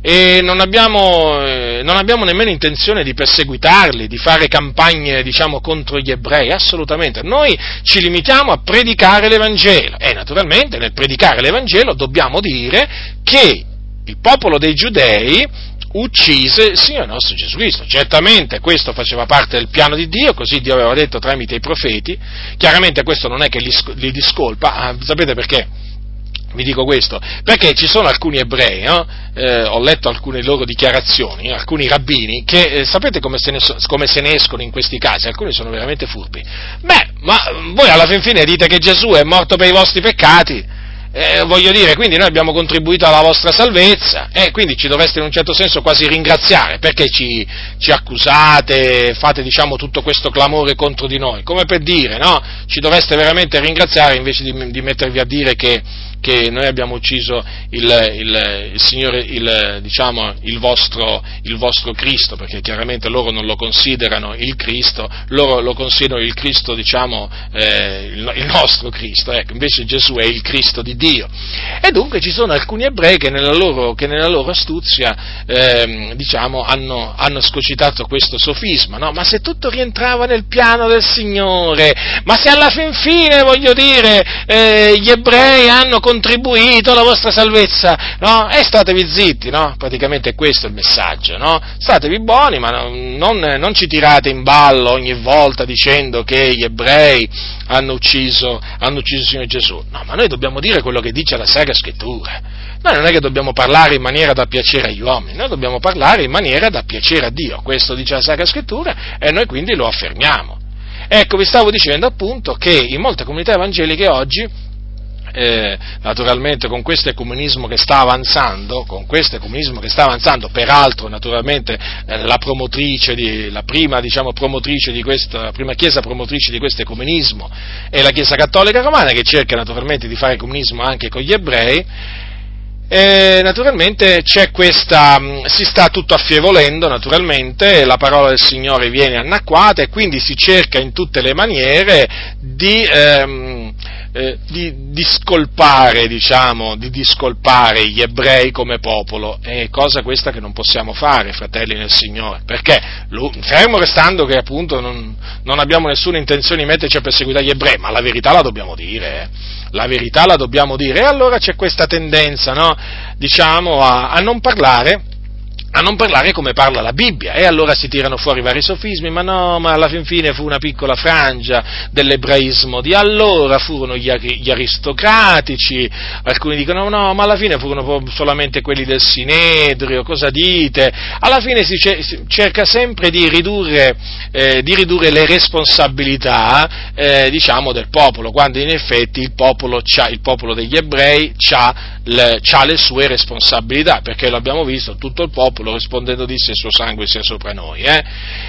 E non abbiamo, eh, non abbiamo, nemmeno intenzione di perseguitarli, di fare campagne, diciamo, contro gli ebrei, assolutamente. Noi ci limitiamo a predicare l'Evangelo e naturalmente nel predicare l'Evangelo dobbiamo dire che il popolo dei giudei uccise il Signore nostro Gesù Cristo. Certamente questo faceva parte del piano di Dio, così Dio aveva detto tramite i profeti. Chiaramente questo non è che li, li discolpa, ah, sapete perché? Vi dico questo, perché ci sono alcuni ebrei, no? eh, ho letto alcune loro dichiarazioni, alcuni rabbini, che eh, sapete come se, ne, come se, ne, escono in questi casi? Alcuni sono veramente furbi. Beh, ma voi alla fin fine dite che Gesù è morto per i vostri peccati, eh, voglio dire, quindi noi abbiamo contribuito alla vostra salvezza e quindi ci dovreste in un certo senso quasi ringraziare perché ci, ci accusate, fate diciamo tutto questo clamore contro di noi, come per dire, no? Ci dovreste veramente ringraziare invece di, di mettervi a dire che che noi abbiamo ucciso il, il, il Signore, il, diciamo, vostro, il vostro Cristo, perché chiaramente loro non lo considerano il Cristo, loro lo considerano il Cristo, diciamo, eh, il, nostro Cristo, ecco, invece Gesù è il Cristo di Dio. E dunque ci sono alcuni ebrei che nella loro, che nella loro astuzia, eh, diciamo, hanno, hanno, scocitato questo sofisma, no? Ma se tutto rientrava nel piano del Signore, ma se alla fin fine, voglio dire, eh, gli ebrei hanno contribuito alla vostra salvezza, no? E statevi zitti, no? Praticamente questo è il messaggio, no? Statevi buoni, ma non, non ci tirate in ballo ogni volta dicendo che gli ebrei hanno ucciso, hanno ucciso il Signore Gesù. No, ma noi dobbiamo dire quello che dice la Sacra Scrittura. Noi non è che dobbiamo parlare in maniera da piacere agli uomini, noi dobbiamo parlare in maniera da piacere a Dio. Questo dice la Sacra Scrittura e noi quindi lo affermiamo. Ecco, vi stavo dicendo appunto che in molte comunità evangeliche oggi eh, naturalmente con questo ecumenismo che sta avanzando, con questo ecumenismo che sta avanzando, peraltro naturalmente eh, la promotrice, di, la prima, diciamo, promotrice di questa, prima chiesa promotrice di questo ecumenismo è la Chiesa Cattolica Romana che cerca naturalmente di fare ecumenismo anche con gli ebrei, e naturalmente questa, si sta tutto affievolendo, naturalmente, la parola del Signore viene annacquata e quindi si cerca in tutte le maniere di, ehm, eh, di discolpare, diciamo, di discolpare gli ebrei come popolo, è cosa questa che non possiamo fare, fratelli nel Signore, perché fermo restando che appunto non, non abbiamo nessuna intenzione di metterci a perseguitare gli ebrei, ma la verità la dobbiamo dire, eh. la verità la dobbiamo dire, e allora c'è questa tendenza, no? diciamo, a, a non parlare a non parlare come parla la Bibbia. E allora si tirano fuori vari sofismi, ma no, ma alla fin fine fu una piccola frangia dell'ebraismo di allora, furono gli, gli aristocratici, alcuni dicono no, ma alla fine furono solamente quelli del Sinedrio, cosa dite? Alla fine si cerca sempre di ridurre, eh, di ridurre le responsabilità, eh, diciamo, del popolo, quando in effetti il popolo, il popolo degli ebrei ha le, le sue responsabilità, perché l'abbiamo visto, tutto il popolo rispondendo disse il suo sangue sia sopra noi. Eh?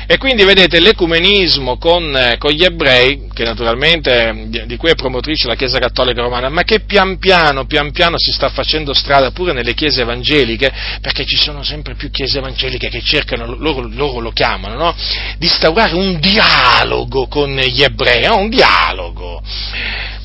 E quindi vedete l'ecumenismo con, eh, con gli ebrei, che naturalmente di, di, cui è promotrice la Chiesa Cattolica Romana, ma che pian piano, pian piano si sta facendo strada pure nelle chiese evangeliche, perché ci sono sempre più chiese evangeliche che cercano, loro, loro lo chiamano, no? di instaurare un dialogo con gli ebrei, no? un dialogo.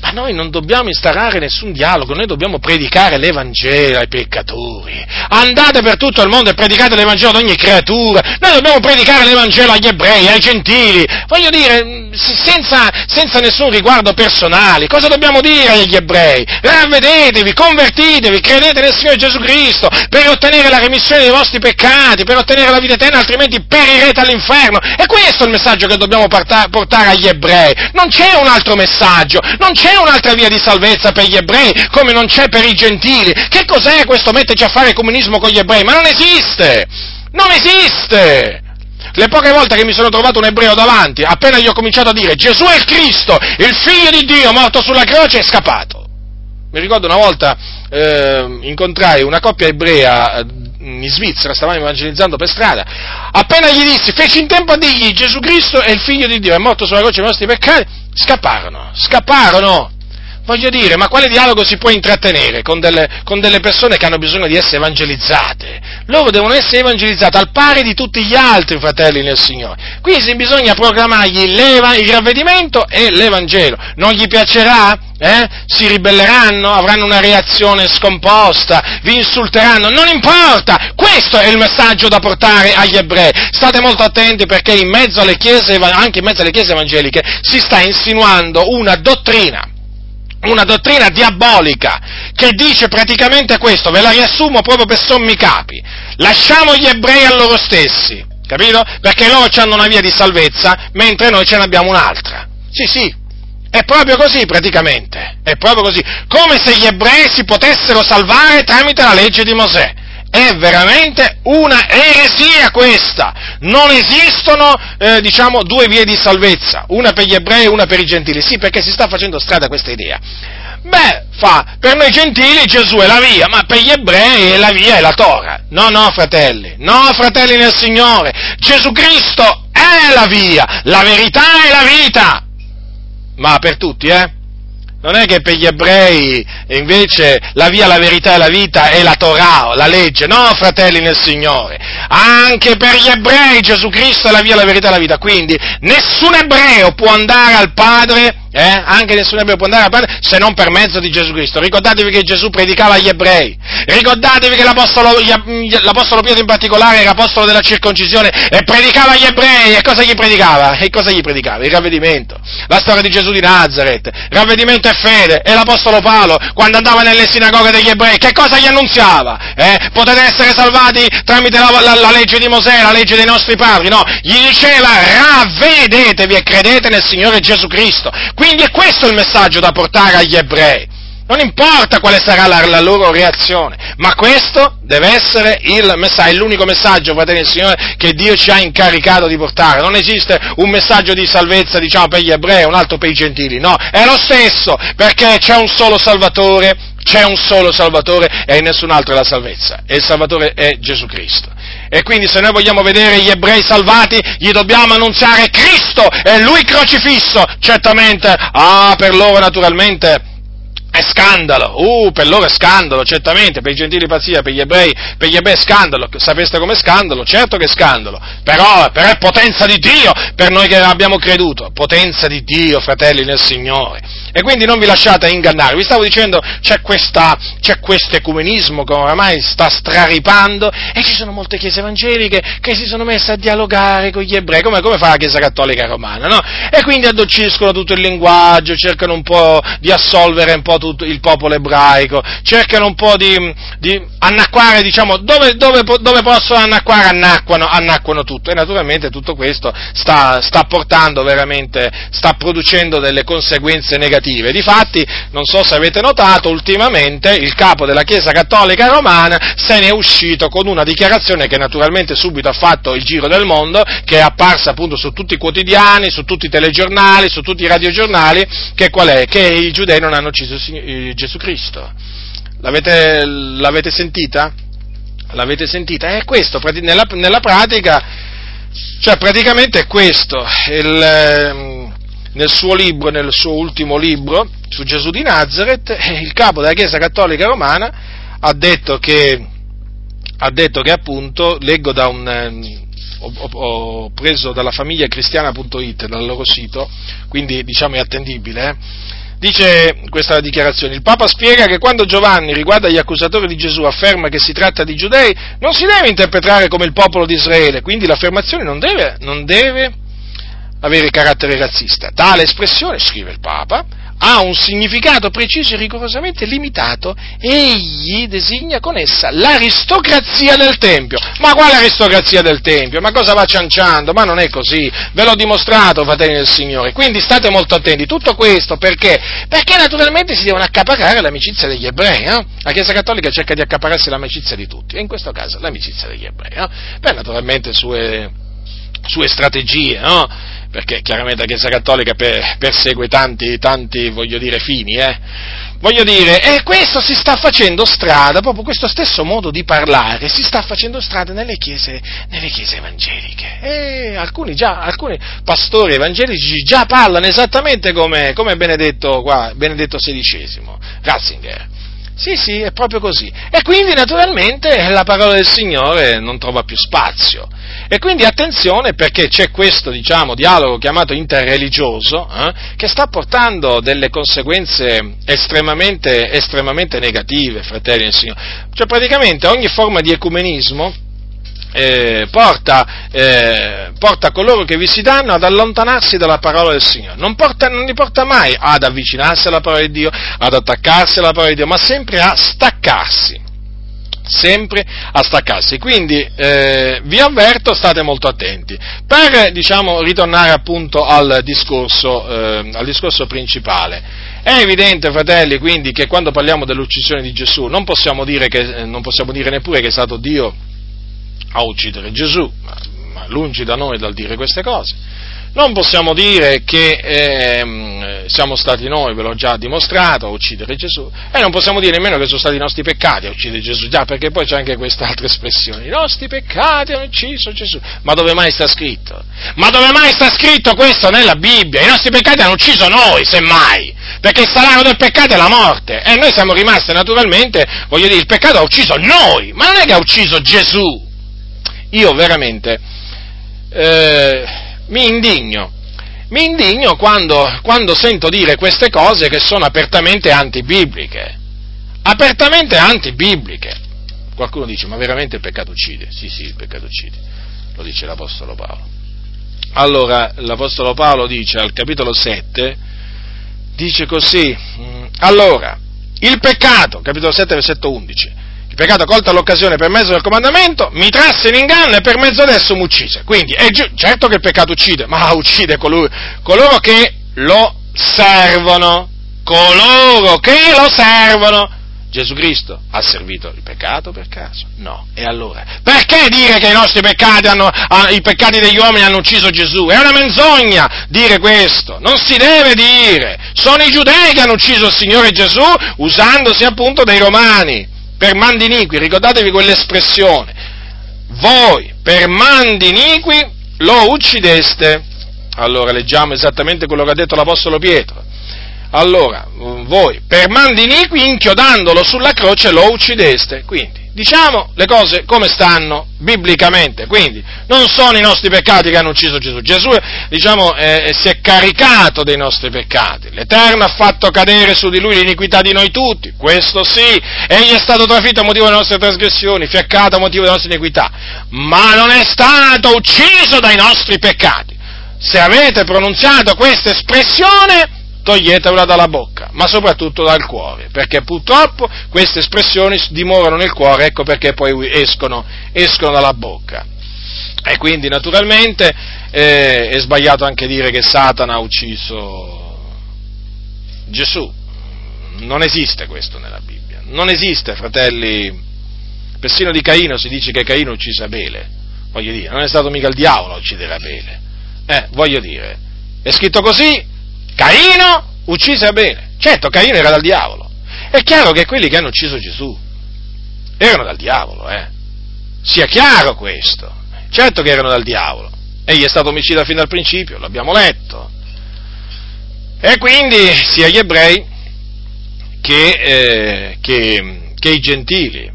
Ma noi non dobbiamo instaurare nessun dialogo, noi dobbiamo predicare l'Evangelo ai peccatori. Andate per tutto il mondo e predicate l'Evangelo ad ogni creatura. Noi dobbiamo predicare l'Evangelo agli ebrei, ai gentili. Voglio dire, senza, senza nessun riguardo personale. Cosa dobbiamo dire agli ebrei? Ravvedetevi, convertitevi, credete nel Signore Gesù Cristo per ottenere la remissione dei vostri peccati, per ottenere la vita eterna, altrimenti perirete all'inferno. E questo è il messaggio che dobbiamo portare agli ebrei. Non c'è un altro messaggio, non c'è un'altra via di salvezza per gli ebrei come non c'è per i gentili. Che cos'è questo metterci a fare comunismo con gli ebrei? Ma non esiste! Non esiste! Le poche volte che mi sono trovato un ebreo davanti, appena gli ho cominciato a dire Gesù è il Cristo, il figlio di Dio morto sulla croce, è scappato. Mi ricordo una volta eh, incontrai una coppia ebrea eh, in Svizzera, stavamo evangelizzando per strada, appena gli dissi, feci in tempo a dirgli Gesù Cristo è il figlio di Dio, è morto sulla croce per i nostri peccati, scapparono, scapparono. Voglio dire, ma quale dialogo si può intrattenere con delle, con delle, persone che hanno bisogno di essere evangelizzate? Loro devono essere evangelizzate al pari di tutti gli altri fratelli nel Signore. Quindi bisogna proclamargli il ravvedimento e l'Evangelo. Non gli piacerà? Eh? Si ribelleranno, avranno una reazione scomposta, vi insulteranno, non importa! Questo è il messaggio da portare agli ebrei. State molto attenti perché in mezzo alle chiese, anche in mezzo alle chiese evangeliche, si sta insinuando una dottrina una dottrina diabolica che dice praticamente questo, ve la riassumo proprio per sommi capi. Lasciamo gli ebrei a loro stessi, capito? Perché loro hanno una via di salvezza, mentre noi ce ne abbiamo un'altra. Sì, sì, è proprio così praticamente, è proprio così, come se gli ebrei si potessero salvare tramite la legge di Mosè è veramente una eresia questa. Non esistono, eh, diciamo, due vie di salvezza, una per gli ebrei e una per i gentili. Sì, perché si sta facendo strada questa idea. Beh, fa, per noi gentili Gesù è la via, ma per gli ebrei la via è la Tora. No, no, fratelli, no, fratelli nel Signore, Gesù Cristo è la via, la verità è la vita. Ma per tutti, eh? Non è che per gli ebrei invece la via, la verità e la vita è la Torah, la legge. No, fratelli nel Signore. Anche per gli ebrei Gesù Cristo è la via, la verità e la vita. Quindi nessun ebreo può andare al Padre eh? anche nessun ebreo può andare al Padre se non per mezzo di Gesù Cristo. Ricordatevi che Gesù predicava agli ebrei, ricordatevi che l'Apostolo, l'Apostolo Pietro in particolare era apostolo della circoncisione e predicava agli ebrei, e cosa gli predicava? E cosa gli predicava? Il ravvedimento, la storia di Gesù di Nazareth, ravvedimento e fede, e l'Apostolo Paolo, quando andava nelle sinagoghe degli ebrei, che cosa gli annunziava? Eh? Potete essere salvati tramite la, la, la legge di Mosè, la legge dei nostri padri, no? Gli diceva ravvedetevi e credete nel Signore Gesù Cristo. Quindi è questo il messaggio da portare agli ebrei. Non importa quale sarà la, la, loro reazione, ma questo deve essere il messaggio, è l'unico messaggio, fratelli del Signore, che Dio ci ha incaricato di portare. Non esiste un messaggio di salvezza, diciamo, per gli ebrei, un altro per i gentili, no, è lo stesso, perché c'è un solo Salvatore, c'è un solo Salvatore e nessun altro è la salvezza, e il Salvatore è Gesù Cristo. E quindi se noi vogliamo vedere gli ebrei salvati, gli dobbiamo annunziare Cristo e Lui crocifisso, certamente, ah, per loro naturalmente è scandalo, uh, per loro è scandalo, certamente, per i gentili pazzia, per gli ebrei, per gli ebrei è scandalo, sapeste com'è scandalo? Certo che è scandalo, però, però è potenza di Dio per noi che abbiamo creduto, potenza di Dio, fratelli nel Signore. E quindi non vi lasciate ingannare. Vi stavo dicendo, c'è, questa, c'è questo ecumenismo che oramai sta straripando e ci sono molte chiese evangeliche che si sono messe a dialogare con gli ebrei, come, come fa la Chiesa Cattolica Romana, no? E quindi addolciscono tutto il linguaggio, cercano un po' di assolvere un po' tutto il popolo ebraico, cercano un po' di, di annacquare, diciamo, dove, dove, dove possono annacquare, annacquano, annacquano tutto. E naturalmente tutto questo sta, sta portando veramente, sta producendo delle conseguenze negative. Difatti, non so se avete notato, ultimamente il capo della Chiesa Cattolica Romana se ne è uscito con una dichiarazione che naturalmente subito ha fatto il giro del mondo, che è apparsa appunto su tutti i quotidiani, su tutti i telegiornali, su tutti i radiogiornali, che qual è? Che i giudei non hanno ucciso Gesù Cristo. L'avete, l'avete sentita? L'avete sentita? È questo, nella, nella pratica, cioè praticamente è questo, il, ehm, nel suo libro, nel suo ultimo libro su Gesù di Nazareth, il capo della Chiesa Cattolica Romana ha detto che, ha detto che appunto, leggo da un, ehm, ho, ho, preso dalla famiglia cristiana.it, dal loro sito, quindi diciamo è attendibile, eh? dice questa dichiarazione, il Papa spiega che quando Giovanni riguarda gli accusatori di Gesù afferma che si tratta di giudei, non si deve interpretare come il popolo di Israele, quindi l'affermazione non deve, non deve avere carattere razzista. Tale espressione, scrive il Papa, ha un significato preciso e rigorosamente limitato, egli designa con essa l'aristocrazia del Tempio. Ma quale aristocrazia del Tempio? Ma cosa va cianciando? Ma non è così, ve l'ho dimostrato, fratelli del Signore. Quindi state molto attenti. Tutto questo perché? Perché naturalmente si devono accaparrare l'amicizia degli ebrei. Eh? La Chiesa Cattolica cerca di accapararsi l'amicizia di tutti, e in questo caso l'amicizia degli ebrei. Eh? Per naturalmente sue, sue strategie, no? perché chiaramente la Chiesa Cattolica persegue tanti, tanti, voglio dire, fini, eh? Voglio dire, e questo si sta facendo strada, proprio questo stesso modo di parlare si sta facendo strada nelle chiese, nelle chiese evangeliche. E alcuni, già, alcuni pastori evangelici già parlano esattamente come, come Benedetto, qua, Benedetto XVI, Ratzinger. Sì, sì, è proprio così. E quindi naturalmente la parola del Signore non trova più spazio. E quindi attenzione perché c'è questo, diciamo, dialogo chiamato interreligioso eh, che sta portando delle conseguenze estremamente, estremamente negative, fratelli del Signore. Cioè praticamente ogni forma di ecumenismo eh, porta, eh, porta, coloro che vi si danno ad allontanarsi dalla parola del Signore, non, porta, non, li porta mai ad avvicinarsi alla parola di Dio, ad attaccarsi alla parola di Dio, ma sempre a staccarsi. Sempre a staccarsi. Quindi eh, vi avverto, state molto attenti. Per diciamo, ritornare appunto al discorso, eh, al discorso principale, è evidente, fratelli, quindi, che quando parliamo dell'uccisione di Gesù non possiamo dire, che, non possiamo dire neppure che è stato Dio a uccidere Gesù, ma, ma lungi da noi dal dire queste cose. Non possiamo dire che eh, siamo stati noi, ve l'ho già dimostrato, a uccidere Gesù, e non possiamo dire nemmeno che sono stati i nostri peccati a uccidere Gesù, già perché poi c'è anche quest'altra espressione, i nostri peccati hanno ucciso Gesù, ma dove mai sta scritto? Ma dove mai sta scritto questo nella Bibbia? I nostri peccati hanno ucciso noi, semmai, perché il salario del peccato è la morte, e noi siamo rimasti naturalmente, voglio dire, il peccato ha ucciso noi, ma non è che ha ucciso Gesù, io veramente eh, mi indigno, mi indigno quando, quando sento dire queste cose che sono apertamente antibibliche, apertamente antibibliche. Qualcuno dice, ma veramente il peccato uccide? Sì, sì, il peccato uccide, lo dice l'Apostolo Paolo. Allora, l'Apostolo Paolo dice al capitolo 7, dice così, mm, allora, il peccato, capitolo 7, versetto 11, il peccato colta l'occasione per mezzo del comandamento, mi trasse in inganno e per mezzo adesso mi uccise. Quindi è giu- certo che il peccato uccide, ma [laughs] uccide coloro, coloro che lo servono, coloro che lo servono. Gesù Cristo ha servito il peccato per caso? No. E allora? Perché dire che i nostri peccati hanno, i peccati degli uomini hanno ucciso Gesù? È una menzogna dire questo. Non si deve dire. Sono i giudei che hanno ucciso il Signore Gesù usandosi appunto dei romani per mandi iniqui, ricordatevi quell'espressione, voi per mandi iniqui lo uccideste. Allora leggiamo esattamente quello che ha detto l'Apostolo Pietro. Allora, voi per mandi iniqui inchiodandolo sulla croce lo uccideste. Quindi, diciamo le cose come stanno biblicamente. Quindi non sono i nostri peccati che hanno ucciso Gesù. Gesù diciamo, eh, si è caricato dei nostri peccati. L'Eterno ha fatto cadere su di lui l'iniquità di noi tutti. Questo sì. Egli è stato trafitto a motivo delle nostre trasgressioni, fiaccato a motivo delle nostre iniquità. Ma non è stato ucciso dai nostri peccati. Se avete pronunziato questa espressione, toglietevela dalla bocca, ma soprattutto dal cuore, perché purtroppo queste espressioni dimorano nel cuore, ecco perché poi escono, escono dalla bocca. E quindi naturalmente eh, è sbagliato anche dire che Satana ha ucciso Gesù. Non esiste questo nella Bibbia. Non esiste, fratelli. Persino di Caino si dice che Caino uccise Abele. Voglio dire, non è stato mica il diavolo a uccidere Abele. Eh, voglio dire, è scritto così, Caino uccise Abele. Certo, Caino era dal diavolo. È chiaro che quelli che hanno ucciso Gesù erano dal diavolo, eh. Sia chiaro questo. Certo che erano dal diavolo. Egli è stato omicida fin dal principio, l'abbiamo letto. E quindi sia gli ebrei che, eh, che, che i gentili.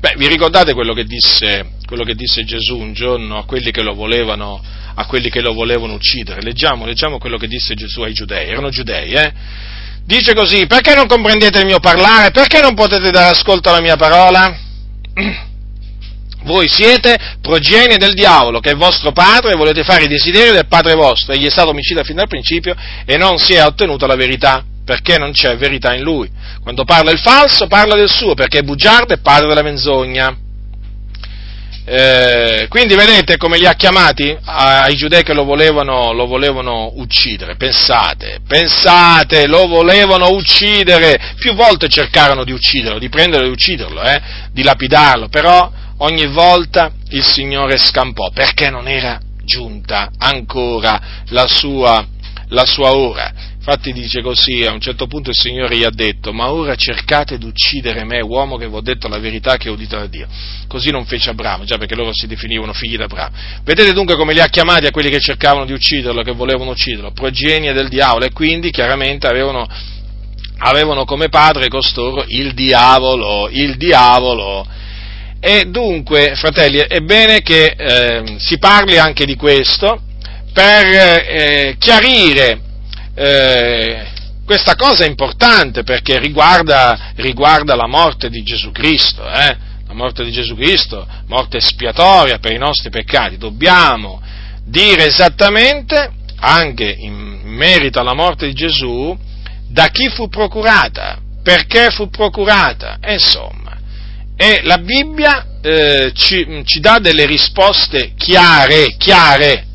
Beh, vi ricordate quello che, disse, quello che disse Gesù un giorno a quelli che lo volevano a quelli che lo volevano uccidere. Leggiamo, leggiamo quello che disse Gesù ai giudei, erano giudei, eh? Dice così, perché non comprendete il mio parlare? Perché non potete dare ascolto alla mia parola? [clears throat] Voi siete progenie del diavolo, che è vostro padre, e volete fare i desideri del padre vostro. Egli è stato omicida fin dal principio e non si è ottenuta la verità, perché non c'è verità in lui. Quando parla il falso, parla del suo, perché è bugiardo e padre della menzogna. Eh, quindi vedete come li ha chiamati ai giudei che lo volevano, lo volevano, uccidere. Pensate, pensate, lo volevano uccidere. Più volte cercarono di ucciderlo, di prenderlo e ucciderlo, eh, di lapidarlo, però ogni volta il Signore scampò perché non era giunta ancora la sua, la sua ora. Infatti dice così, a un certo punto il Signore gli ha detto, ma ora cercate di uccidere me, uomo che vi ho detto la verità che ho udito da Dio. Così non fece Abramo, già perché loro si definivano figli d'Abramo. Vedete dunque come li ha chiamati a quelli che cercavano di ucciderlo, che volevano ucciderlo, progenie del diavolo, e quindi chiaramente avevano, avevano come padre costoro il diavolo, il diavolo. E dunque, fratelli, è bene che eh, si parli anche di questo per eh, chiarire eh, questa cosa è importante perché riguarda, riguarda la morte di Gesù Cristo, eh? la morte di Gesù Cristo, morte espiatoria per i nostri peccati. Dobbiamo dire esattamente, anche in merito alla morte di Gesù, da chi fu procurata, perché fu procurata, insomma. E la Bibbia eh, ci, ci dà delle risposte chiare, chiare.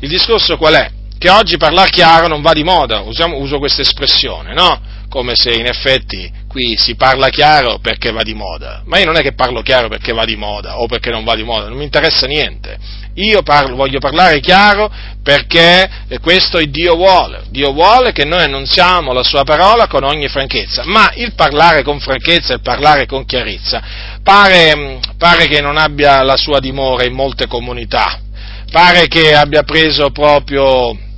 Il discorso qual è? Che oggi parlare chiaro non va di moda, usiamo, uso questa espressione, no? Come se in effetti qui si parla chiaro perché va di moda. Ma io non è che parlo chiaro perché va di moda o perché non va di moda, non mi interessa niente. Io parlo, voglio parlare chiaro perché questo il Dio vuole. Dio vuole che noi annunziamo la sua parola con ogni franchezza, ma il parlare con franchezza e il parlare con chiarezza pare, pare che non abbia la sua dimora in molte comunità, pare che abbia preso proprio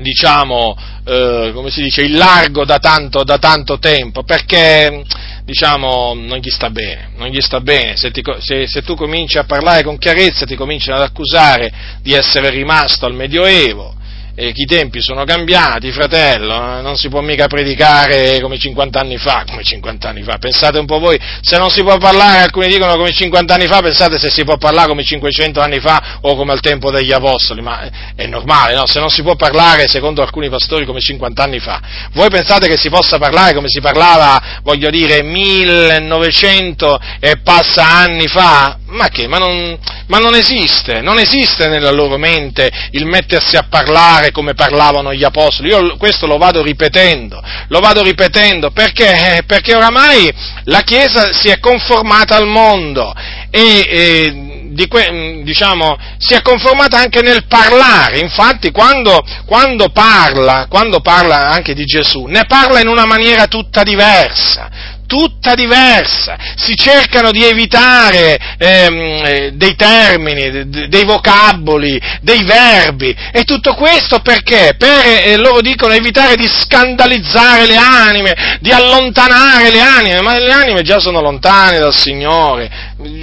diciamo, eh, come si dice, il largo da tanto, da tanto tempo, perché, diciamo, non gli sta bene, non gli sta bene, se, ti, se, se tu cominci a parlare con chiarezza ti cominciano ad accusare di essere rimasto al Medioevo, eh, i tempi sono cambiati, fratello, eh, non si può mica predicare come 50 anni fa, come 50 anni fa, pensate un po' voi, se non si può parlare, alcuni dicono come 50 anni fa, pensate se si può parlare come 500 anni fa o come al tempo degli Apostoli, ma è normale, no? Se non si può parlare, secondo alcuni pastori, come 50 anni fa, voi pensate che si possa parlare come si parlava, voglio dire, 1900 e passa anni fa? Ma che? Ma non, ma non esiste, non esiste nella loro mente il mettersi a parlare come parlavano gli apostoli. Io questo lo vado ripetendo, lo vado ripetendo perché? Eh, perché oramai la Chiesa si è conformata al mondo e, e di que, diciamo, si è conformata anche nel parlare, infatti quando, quando, parla, quando parla anche di Gesù, ne parla in una maniera tutta diversa, tutta diversa. Si cercano di evitare ehm, eh, dei termini, dei vocaboli, dei verbi e tutto questo perché? Per, eh, loro dicono, evitare di scandalizzare le anime, di allontanare le anime, ma le anime già sono lontane dal Signore,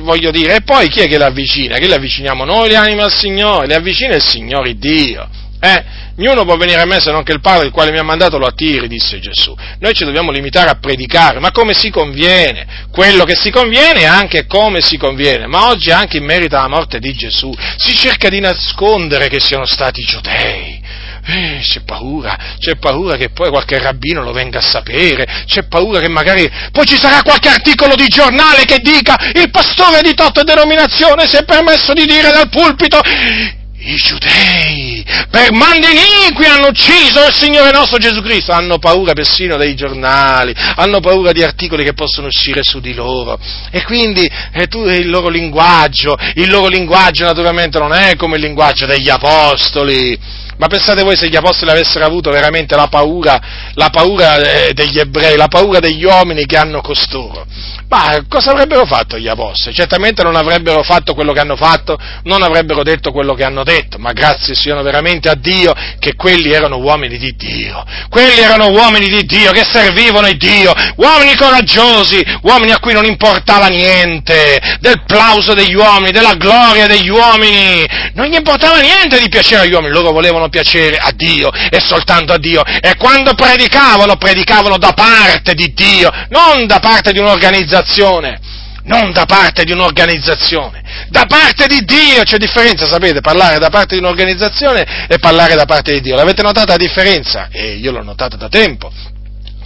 voglio dire, e poi chi è che le avvicina? Che le avviciniamo noi le anime al Signore? Le avvicina il Signore Dio. Eh? Ognuno può venire a me se non che il Padre il quale mi ha mandato lo attiri, disse Gesù. Noi ci dobbiamo limitare a predicare, ma come si conviene? Quello che si conviene è anche come si conviene, ma oggi anche in merito alla morte di Gesù si cerca di nascondere che siano stati giudei. Eh, c'è paura, c'è paura che poi qualche rabbino lo venga a sapere, c'è paura che magari poi ci sarà qualche articolo di giornale che dica il pastore di Totto denominazione si è permesso di dire dal pulpito i giudei per mandi iniqui hanno ucciso il Signore nostro Gesù Cristo, hanno paura persino dei giornali, hanno paura di articoli che possono uscire su di loro. E quindi eh, tu, il loro linguaggio, il loro linguaggio naturalmente non è come il linguaggio degli apostoli, ma pensate voi se gli apostoli avessero avuto veramente la paura, la paura eh, degli ebrei, la paura degli uomini che hanno costoro? Ma cosa avrebbero fatto gli apostoli? Certamente non avrebbero fatto quello che hanno fatto, non avrebbero detto quello che hanno detto, ma grazie siano veramente a Dio che quelli erano uomini di Dio. Quelli erano uomini di Dio che servivano il Dio, uomini coraggiosi, uomini a cui non importava niente del plauso degli uomini, della gloria degli uomini. Non gli importava niente di piacere agli uomini, loro volevano piacere a Dio e soltanto a Dio. E quando predicavano, predicavano da parte di Dio, non da parte di un'organizzazione non da parte di un'organizzazione, da parte di Dio. C'è differenza, sapete, parlare da parte di un'organizzazione e parlare da parte di Dio. L'avete notata la differenza? E io l'ho notata da tempo.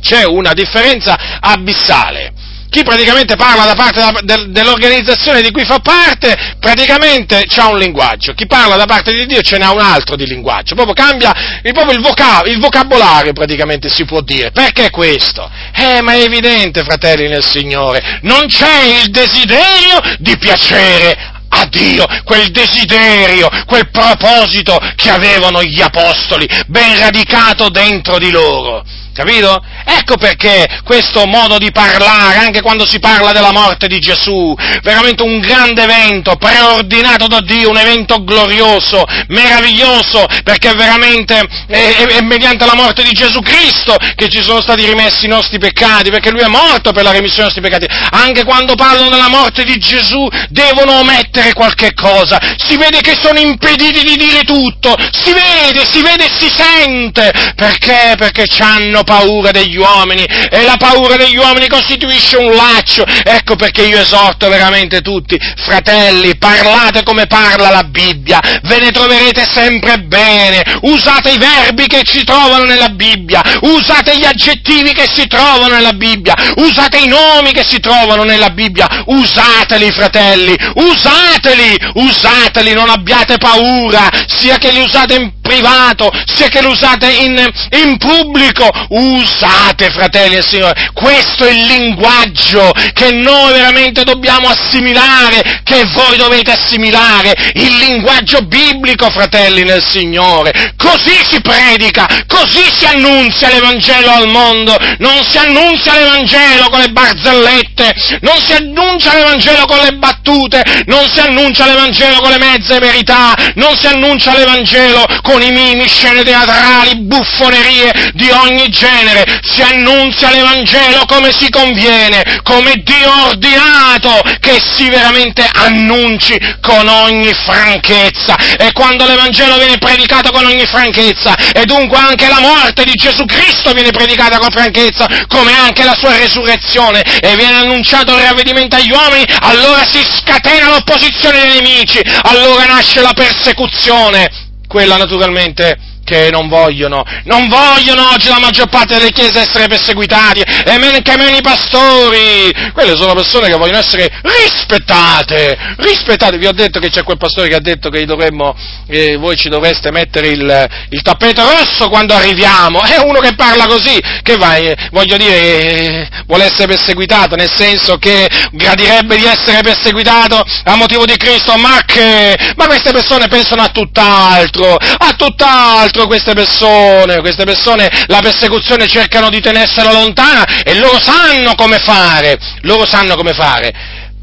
C'è una differenza abissale chi praticamente parla da parte dell'organizzazione di cui fa parte, praticamente ha un linguaggio, chi parla da parte di Dio ce n'ha un altro di linguaggio, proprio cambia proprio il, vocab- il vocabolario praticamente si può dire. Perché questo? Eh, ma è evidente, fratelli nel Signore, non c'è il desiderio di piacere a Dio, quel desiderio, quel proposito che avevano gli apostoli, ben radicato dentro di loro. Capito? Ecco perché questo modo di parlare, anche quando si parla della morte di Gesù, veramente un grande evento, preordinato da Dio, un evento glorioso, meraviglioso, perché veramente è, è, è, mediante la morte di Gesù Cristo che ci sono stati rimessi i nostri peccati, perché Lui è morto per la remissione dei nostri peccati. Anche quando parlano della morte di Gesù devono omettere qualche cosa. Si vede che sono impediti di dire tutto, si vede, si vede e si sente. Perché? Perché hanno hanno paura degli uomini e la paura degli uomini costituisce un laccio. Ecco perché io esorto veramente tutti, fratelli, parlate come parla la Bibbia, ve ne troverete sempre bene, usate i verbi che si trovano nella Bibbia, usate gli aggettivi che si trovano nella Bibbia, usate i nomi che si trovano nella Bibbia, usateli fratelli, usateli, usateli, non abbiate paura, sia che li usate in privato, sia che li usate in, in pubblico, usate, fratelli e signori, questo è il linguaggio che noi veramente dobbiamo assimilare, che voi dovete assimilare, il linguaggio biblico, fratelli nel Signore. Così si predica, così si annunzia l'Evangelo al mondo, non si annunzia l'Evangelo con le barzellette, non si annuncia l'Evangelo con le battute, non si annuncia l'Evangelo con le mezze verità, non si annuncia l'Evangelo con i mimi, scene teatrali, buffonerie di ogni genere genere, si annunzia l'Evangelo come si conviene, come Dio ha ordinato che si veramente annunci con ogni franchezza. E quando l'Evangelo viene predicato con ogni franchezza, e dunque anche la morte di Gesù Cristo viene predicata con franchezza, come anche la sua resurrezione, e viene annunciato il ravvedimento agli uomini, allora si scatena l'opposizione dei nemici, allora nasce la persecuzione, quella naturalmente che non vogliono, non vogliono oggi la maggior parte delle chiese essere perseguitate, e men che meno i pastori, quelle sono persone che vogliono essere rispettate, rispettate, vi ho detto che c'è quel pastore che ha detto che dovremmo, eh, voi ci dovreste mettere il, il, tappeto rosso quando arriviamo, è uno che parla così, che va, eh, voglio dire, eh, vuole essere perseguitato, nel senso che gradirebbe di essere perseguitato a motivo di Cristo, ma che, ma queste persone pensano a tutt'altro, a tutt'altro, contro queste persone, queste persone la persecuzione cercano di tenersela lontana e loro sanno come fare, loro sanno come fare,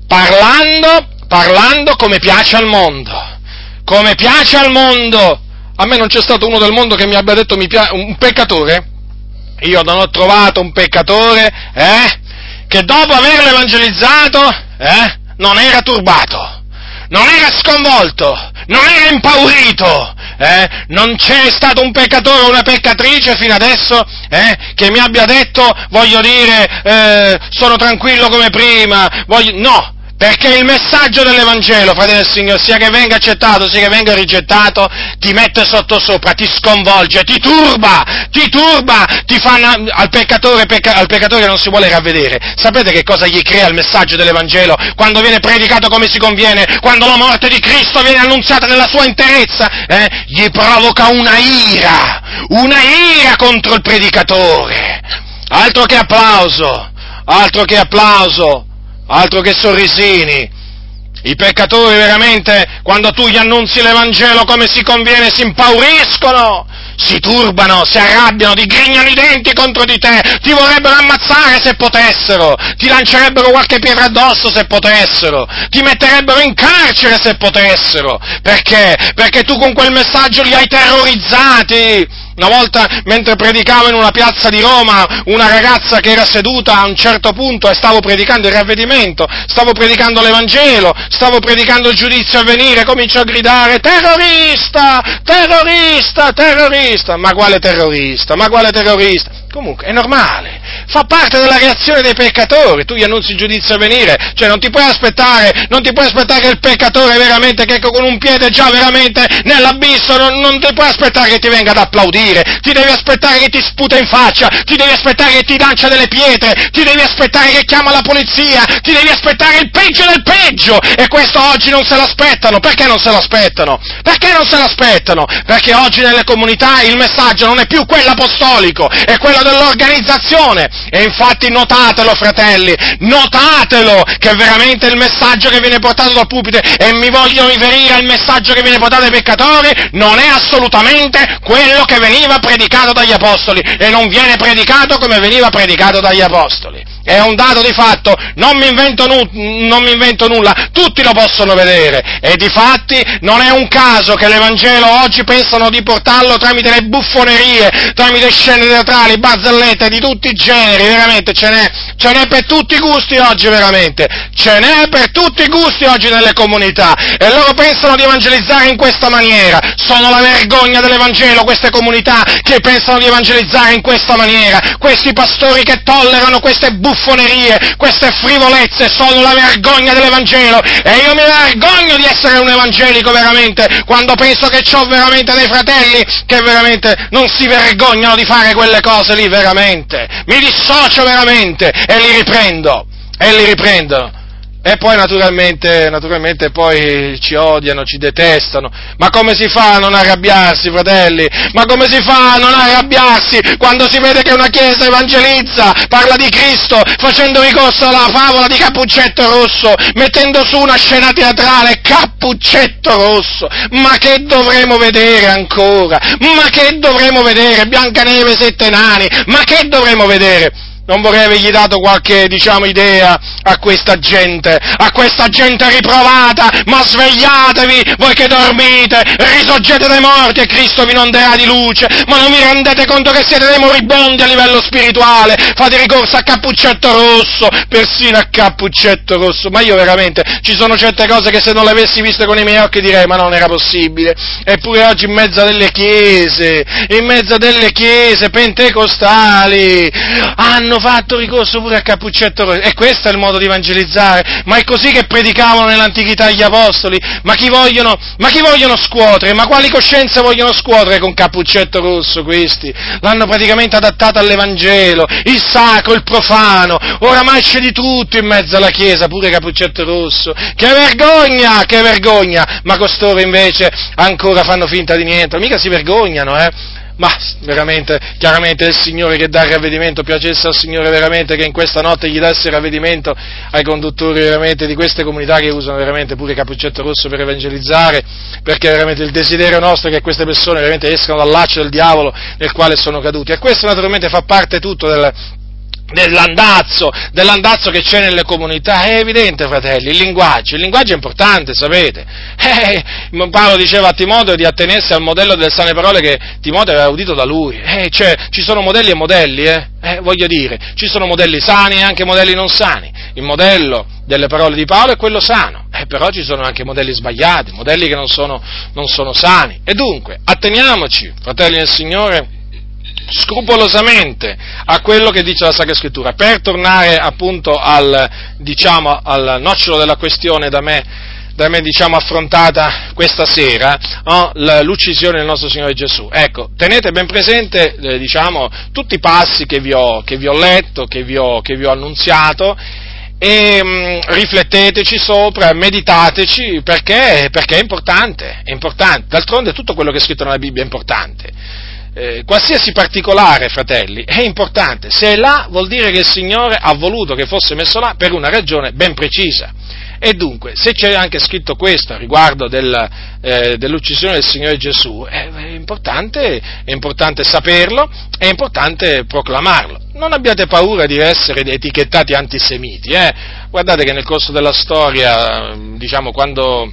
parlando, parlando come piace al mondo, come piace al mondo. A me non c'è stato uno del mondo che mi abbia detto mi piace, un peccatore, io non ho trovato un peccatore, eh, che dopo averlo evangelizzato, eh, non era turbato, non era sconvolto, non era impaurito, eh? non c'è stato un peccatore o una peccatrice fino adesso eh? che mi abbia detto, voglio dire, eh, sono tranquillo come prima, voglio... no, perché il messaggio dell'Evangelo, fratello del Signore, sia che venga accettato, sia che venga rigettato, ti mette sotto sopra, ti sconvolge, ti turba, ti turba, ti fa al peccatore, pecca, al peccatore non si vuole ravvedere. Sapete che cosa gli crea il messaggio dell'Evangelo? Quando viene predicato come si conviene, quando la morte di Cristo viene annunziata nella sua interezza, eh? gli provoca una ira, una ira contro il predicatore. Altro che applauso, altro che applauso altro che sorrisini. I peccatori veramente, quando tu gli annunzi l'Evangelo come si conviene, si impauriscono, si turbano, si arrabbiano, ti grignano i denti contro di te, ti vorrebbero ammazzare se potessero, ti lancerebbero qualche pietra addosso se potessero, ti metterebbero in carcere se potessero. Perché? Perché tu con quel messaggio li hai terrorizzati, una volta, mentre predicavo in una piazza di Roma, una ragazza che era seduta a un certo punto e stavo predicando il ravvedimento, stavo predicando l'Evangelo, stavo predicando il giudizio a venire, cominciò a gridare terrorista, terrorista, terrorista. Ma quale terrorista? Ma quale terrorista? Comunque, è normale, fa parte della reazione dei peccatori, tu gli annunzi il giudizio a venire, cioè non ti puoi aspettare, non ti puoi aspettare che il peccatore veramente, che con un piede già veramente nell'abisso, non, non ti puoi aspettare che ti venga ad applaudire, ti devi aspettare che ti sputa in faccia, ti devi aspettare che ti lancia delle pietre, ti devi aspettare che chiama la polizia, ti devi aspettare il peggio del peggio, e questo oggi non se l'aspettano, perché non se l'aspettano? Perché non se l'aspettano? Perché oggi nelle comunità il messaggio non è più quello apostolico, è quello quello dell'organizzazione. E infatti notatelo, fratelli, notatelo che veramente il messaggio che viene portato dal pulpito, e mi voglio riferire al messaggio che viene portato ai peccatori, non è assolutamente quello che veniva predicato dagli apostoli, e non viene predicato come veniva predicato dagli apostoli è un dato di fatto, non mi, nu- non mi, invento nulla, tutti lo possono vedere e di fatti non è un caso che l'Evangelo oggi pensano di portarlo tramite le buffonerie, tramite scene teatrali, barzellette di tutti i generi, veramente ce n'è, ce n'è per tutti i gusti oggi veramente, ce n'è per tutti i gusti oggi nelle comunità. E loro pensano di evangelizzare in questa maniera, sono la vergogna dell'Evangelo queste comunità che pensano di evangelizzare in questa maniera, questi pastori che tollerano queste buffonerie queste frivolezze sono la vergogna dell'Evangelo. E io mi vergogno di essere un evangelico veramente quando penso che ho veramente dei fratelli che veramente non si vergognano di fare quelle cose lì veramente. Mi dissocio veramente e li riprendo e li riprendo. E poi naturalmente, naturalmente poi ci odiano, ci detestano. Ma come si fa a non arrabbiarsi, fratelli? Ma come si fa a non arrabbiarsi quando si vede che una chiesa evangelizza, parla di Cristo, facendo ricorso alla favola di Cappuccetto Rosso, mettendo su una scena teatrale, Cappuccetto Rosso? Ma che dovremo vedere ancora? Ma che dovremo vedere? Biancaneve sette nani? Ma che dovremo vedere? Non vorrei avergli dato qualche, diciamo, idea a questa gente, a questa gente riprovata, ma svegliatevi, voi che dormite, risorgete dai morti e Cristo vi inonderà di luce, ma non vi rendete conto che siete dei moribondi a livello spirituale, fate ricorso a Cappuccetto Rosso, persino a Cappuccetto Rosso, ma io veramente, ci sono certe cose che se non le avessi viste con i miei occhi direi, ma non era possibile, eppure oggi in mezzo delle chiese, in mezzo delle chiese pentecostali, hanno hanno fatto ricorso pure a Cappuccetto Rosso. E questo è il modo di evangelizzare. Ma è così che predicavano nell'antichità gli apostoli. Ma chi vogliono, ma chi vogliono scuotere? Ma quali coscienze vogliono scuotere con Cappuccetto Rosso questi? L'hanno praticamente adattato all'Evangelo, il sacro, il profano. Oramai c'è di tutto in mezzo alla Chiesa, pure Cappuccetto Rosso. Che vergogna, che vergogna! Ma costoro invece ancora fanno finta di niente. Mica si vergognano, eh? Ma veramente, chiaramente è il Signore che dà il ravvedimento, piacesse al Signore veramente che in questa notte gli desse il ravvedimento ai conduttori veramente di queste comunità che usano veramente pure Cappuccetto Rosso per evangelizzare, perché veramente il desiderio nostro è che queste persone veramente escano dal laccio del diavolo nel quale sono caduti. E questo naturalmente fa parte tutto del, dell'andazzo, dell'andazzo che c'è nelle comunità, è evidente fratelli, il linguaggio, il linguaggio è importante, sapete. [laughs] Eh, Paolo diceva a Timoteo di attenersi al modello delle sane parole che Timoteo aveva udito da lui, eh, cioè ci sono modelli e modelli, eh, eh, voglio dire, ci sono modelli sani e anche modelli non sani, il modello delle parole di Paolo è quello sano, eh, però ci sono anche modelli sbagliati, modelli che non sono, non sono sani, e dunque atteniamoci, fratelli del Signore, scrupolosamente a quello che dice la Sacra Scrittura. Per tornare appunto al, diciamo, al nocciolo della questione da me, da me diciamo, affrontata questa sera, no? l'uccisione del nostro Signore Gesù. Ecco, tenete ben presente eh, diciamo, tutti i passi che vi ho, che vi ho letto, che vi ho, che vi ho annunziato e mh, mm, rifletteteci sopra, meditateci perché, perché è importante, è importante. D'altronde tutto quello che è scritto nella Bibbia è importante eh, qualsiasi particolare, fratelli, è importante. Se è là vuol dire che il Signore ha voluto che fosse messo là per una ragione ben precisa. E dunque, se c'è anche scritto questo riguardo del, eh, dell'uccisione del Signore Gesù, è, è, importante, è, importante, saperlo, è importante proclamarlo. Non abbiate paura di essere etichettati antisemiti. Eh? Guardate che nel corso della storia, diciamo, quando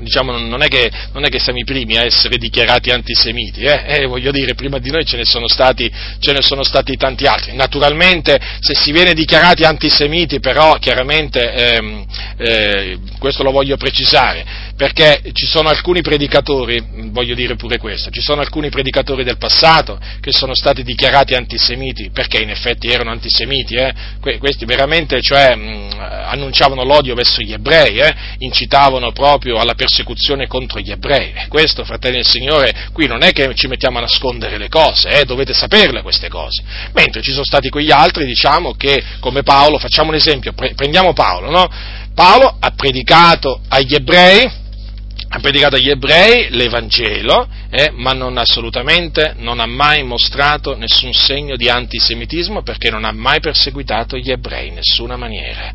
diciamo, non, è che, non, è che, siamo i primi a essere dichiarati antisemiti, eh? Eh, voglio dire, prima di noi ce ne, stati, ce ne, sono stati, tanti altri. Naturalmente, se si viene dichiarati antisemiti, però, chiaramente, ehm, eh, questo lo voglio precisare, perché ci sono alcuni predicatori, voglio dire pure questo, ci sono alcuni predicatori del passato che sono stati dichiarati antisemiti, perché in effetti erano antisemiti, eh? questi veramente, cioè, mh, annunciavano l'odio verso gli ebrei, eh? incitavano proprio alla persecuzione contro gli ebrei. Questo, fratelli del Signore, qui non è che ci mettiamo a nascondere le cose, eh, dovete saperle queste cose. Mentre ci sono stati quegli altri, diciamo, che come Paolo, facciamo un esempio, pre- prendiamo Paolo, no? Paolo ha predicato agli ebrei, ha predicato agli ebrei l'Evangelo, eh, ma non assolutamente non ha mai mostrato nessun segno di antisemitismo perché non ha mai perseguitato gli ebrei in nessuna maniera.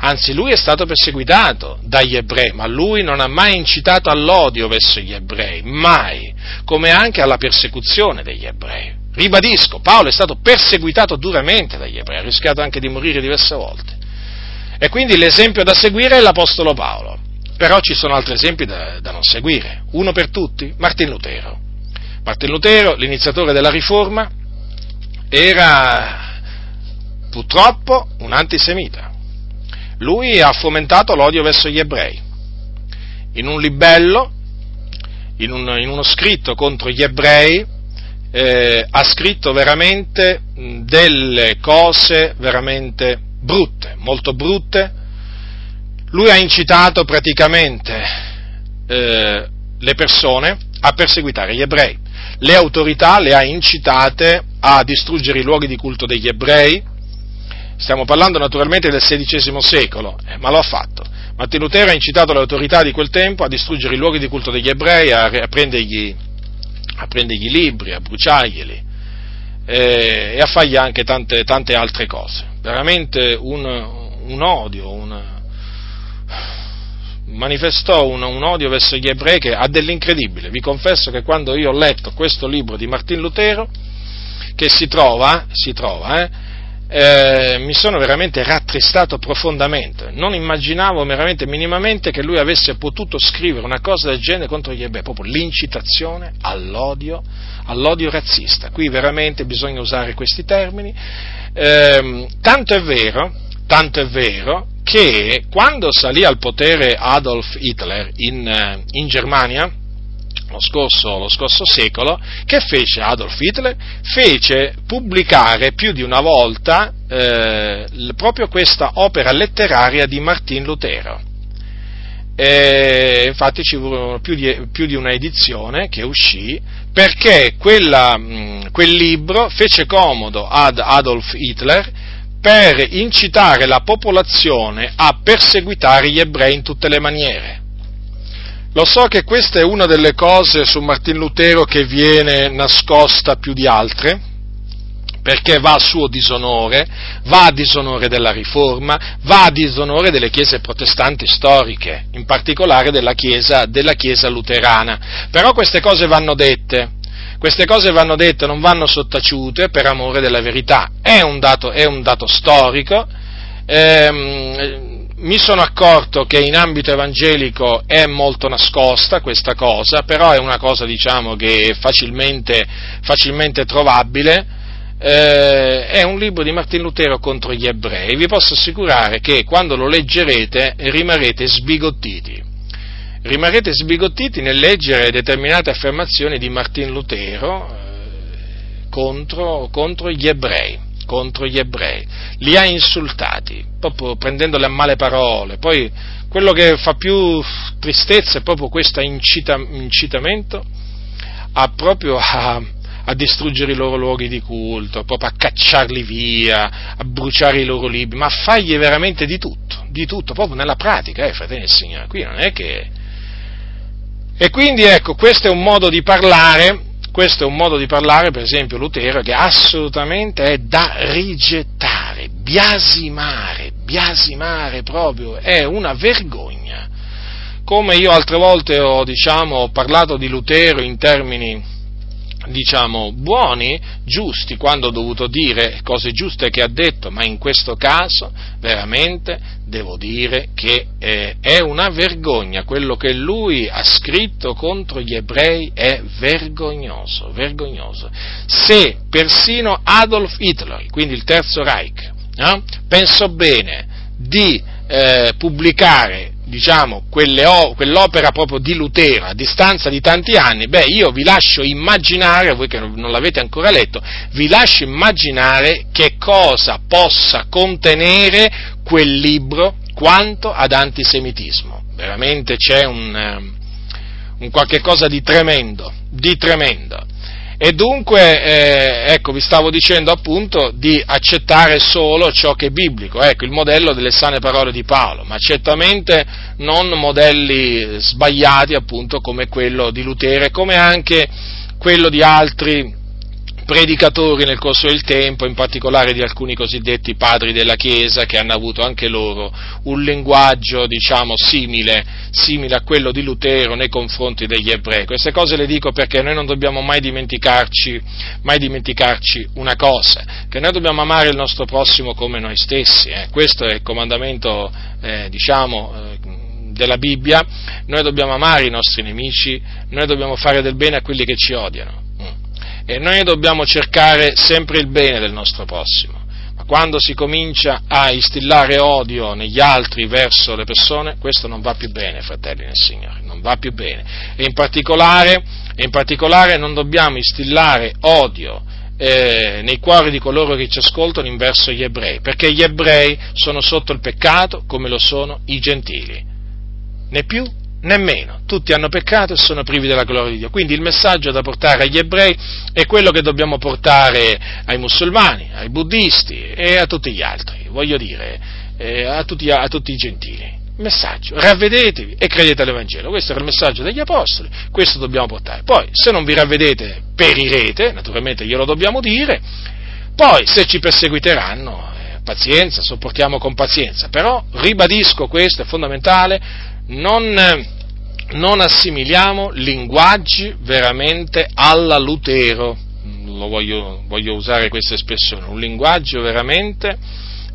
Anzi, lui è stato perseguitato dagli ebrei, ma lui non ha mai incitato all'odio verso gli ebrei, mai, come anche alla persecuzione degli ebrei. Ribadisco, Paolo è stato perseguitato duramente dagli ebrei, ha rischiato anche di morire diverse volte. E quindi l'esempio da seguire è l'Apostolo Paolo. Però ci sono altri esempi da, da non seguire. Uno per tutti, Martin Lutero. Martin Lutero, l'iniziatore della Riforma, era purtroppo un antisemita. Lui ha fomentato l'odio verso gli ebrei. In un libello, in, un, in uno scritto contro gli ebrei, eh, ha scritto veramente delle cose veramente brutte, molto brutte, lui ha incitato praticamente eh, le persone a perseguitare gli ebrei. Le autorità le ha incitate a distruggere i luoghi di culto degli ebrei. Stiamo parlando naturalmente del XVI secolo, eh, ma lo ha fatto. Martin Lutero ha incitato le autorità di quel tempo a distruggere i luoghi di culto degli ebrei, a, a, prendergli, a prendergli, libri, a bruciarglieli eh, e a fargli anche tante, tante altre cose. Veramente un, un odio, un, manifestò un, un, odio verso gli ebrei che ha dell'incredibile. Vi confesso che quando io ho letto questo libro di Martin Lutero, che si trova, si trova eh, eh, mi sono veramente rattristato profondamente. Non immaginavo veramente minimamente che lui avesse potuto scrivere una cosa del genere contro gli ebrei, proprio l'incitazione all'odio, all'odio razzista. Qui veramente bisogna usare questi termini. Eh, tanto è vero, tanto è vero che quando salì al potere Adolf Hitler in, eh, in Germania, lo scorso, lo scorso, secolo, che fece Adolf Hitler? Fece pubblicare più di una volta eh, proprio questa opera letteraria di Martin Lutero. E infatti ci furono più di, più di, una edizione che uscì perché quella, mh, quel libro fece comodo ad Adolf Hitler per incitare la popolazione a perseguitare gli ebrei in tutte le maniere. Lo so che questa è una delle cose su Martin Lutero che viene nascosta più di altre, perché va a suo disonore, va a disonore della Riforma, va a disonore delle chiese protestanti storiche, in particolare della chiesa, della chiesa luterana. Però queste cose vanno dette, queste cose vanno dette, non vanno sottaciute per amore della verità. È un dato, è un dato storico. Ehm, mi sono accorto che in ambito evangelico è molto nascosta questa cosa, però è una cosa diciamo che è facilmente, facilmente trovabile. Eh, è un libro di Martin Lutero contro gli ebrei. Vi posso assicurare che quando lo leggerete rimarrete sbigottiti. Rimarrete sbigottiti nel leggere determinate affermazioni di Martin Lutero eh, contro, contro gli ebrei contro gli ebrei, li ha insultati, proprio prendendoli a male parole. Poi quello che fa più tristezza è proprio questo incita, incitamento a a, a, distruggere i loro luoghi di culto, proprio a cacciarli via, a bruciare i loro libri, ma a fargli veramente di tutto, di tutto, proprio nella pratica, eh, fratelli del Signore. Qui non è che... E quindi ecco, questo è un modo di parlare questo è un modo di parlare, per esempio, Lutero, che assolutamente è da rigettare, biasimare, biasimare proprio, è una vergogna. Come io altre volte ho, diciamo, ho parlato di Lutero in termini diciamo, buoni, giusti, quando ho dovuto dire cose giuste che ha detto, ma in questo caso veramente devo dire che eh, è una vergogna, quello che lui ha scritto contro gli ebrei è vergognoso, vergognoso. Se persino Adolf Hitler, quindi il Terzo Reich, eh, pensò bene di eh, pubblicare diciamo, quell'opera proprio di Lutero a distanza di tanti anni, beh, io vi lascio immaginare, voi che non l'avete ancora letto, vi lascio immaginare che cosa possa contenere quel libro quanto ad antisemitismo. Veramente c'è un, eh, un qualche cosa di tremendo, di tremendo. E dunque, eh, ecco, vi stavo dicendo appunto di accettare solo ciò che è biblico, ecco, il modello delle sane parole di Paolo, ma certamente non modelli sbagliati appunto come quello di Lutero e come anche quello di altri predicatori nel corso del tempo, in particolare di alcuni cosiddetti padri della Chiesa, che hanno avuto anche loro un linguaggio, diciamo, simile, simile a quello di Lutero nei confronti degli ebrei. Queste cose le dico perché noi non dobbiamo mai dimenticarci, mai dimenticarci una cosa, che noi dobbiamo amare il nostro prossimo come noi stessi. Eh. Questo è il comandamento, eh, diciamo, eh, della Bibbia, noi dobbiamo amare i nostri nemici, noi dobbiamo fare del bene a quelli che ci odiano. E noi dobbiamo cercare sempre il bene del nostro prossimo. Ma quando si comincia a instillare odio negli altri verso le persone, questo non va più bene, fratelli nel Signore, non va più bene. E in particolare, in particolare non dobbiamo instillare odio eh, nei cuori di coloro che ci ascoltano in verso gli ebrei, perché gli ebrei sono sotto il peccato come lo sono i gentili, né più nemmeno, tutti hanno peccato e sono privi della gloria di Dio. Quindi il messaggio da portare agli ebrei è quello che dobbiamo portare ai musulmani, ai buddisti e a tutti gli altri, voglio dire, eh, a, tutti, a tutti i gentili. Il messaggio, ravvedetevi e credete all'Evangelo. Questo era il messaggio degli Apostoli, questo dobbiamo portare. Poi, se non vi ravvedete, perirete, naturalmente glielo dobbiamo dire, poi se ci perseguiteranno, eh, pazienza, sopportiamo con pazienza, però ribadisco questo, è fondamentale, non, non assimiliamo linguaggi veramente alla Lutero, voglio, voglio usare questa espressione, un linguaggio veramente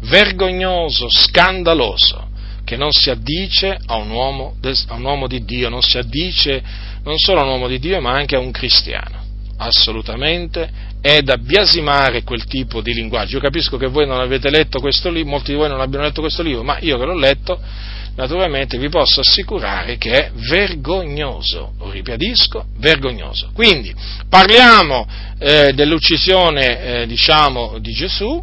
vergognoso, scandaloso, che non si addice a un, uomo, a un uomo di Dio, non si addice non solo a un uomo di Dio, ma anche a un cristiano. Assolutamente è da biasimare quel tipo di linguaggio. Io capisco che voi non avete letto questo libro, molti di voi non abbiano letto questo libro, ma io che l'ho letto naturalmente vi posso assicurare che è vergognoso, lo ribadisco, vergognoso. Quindi parliamo eh, dell'uccisione eh, diciamo, di Gesù,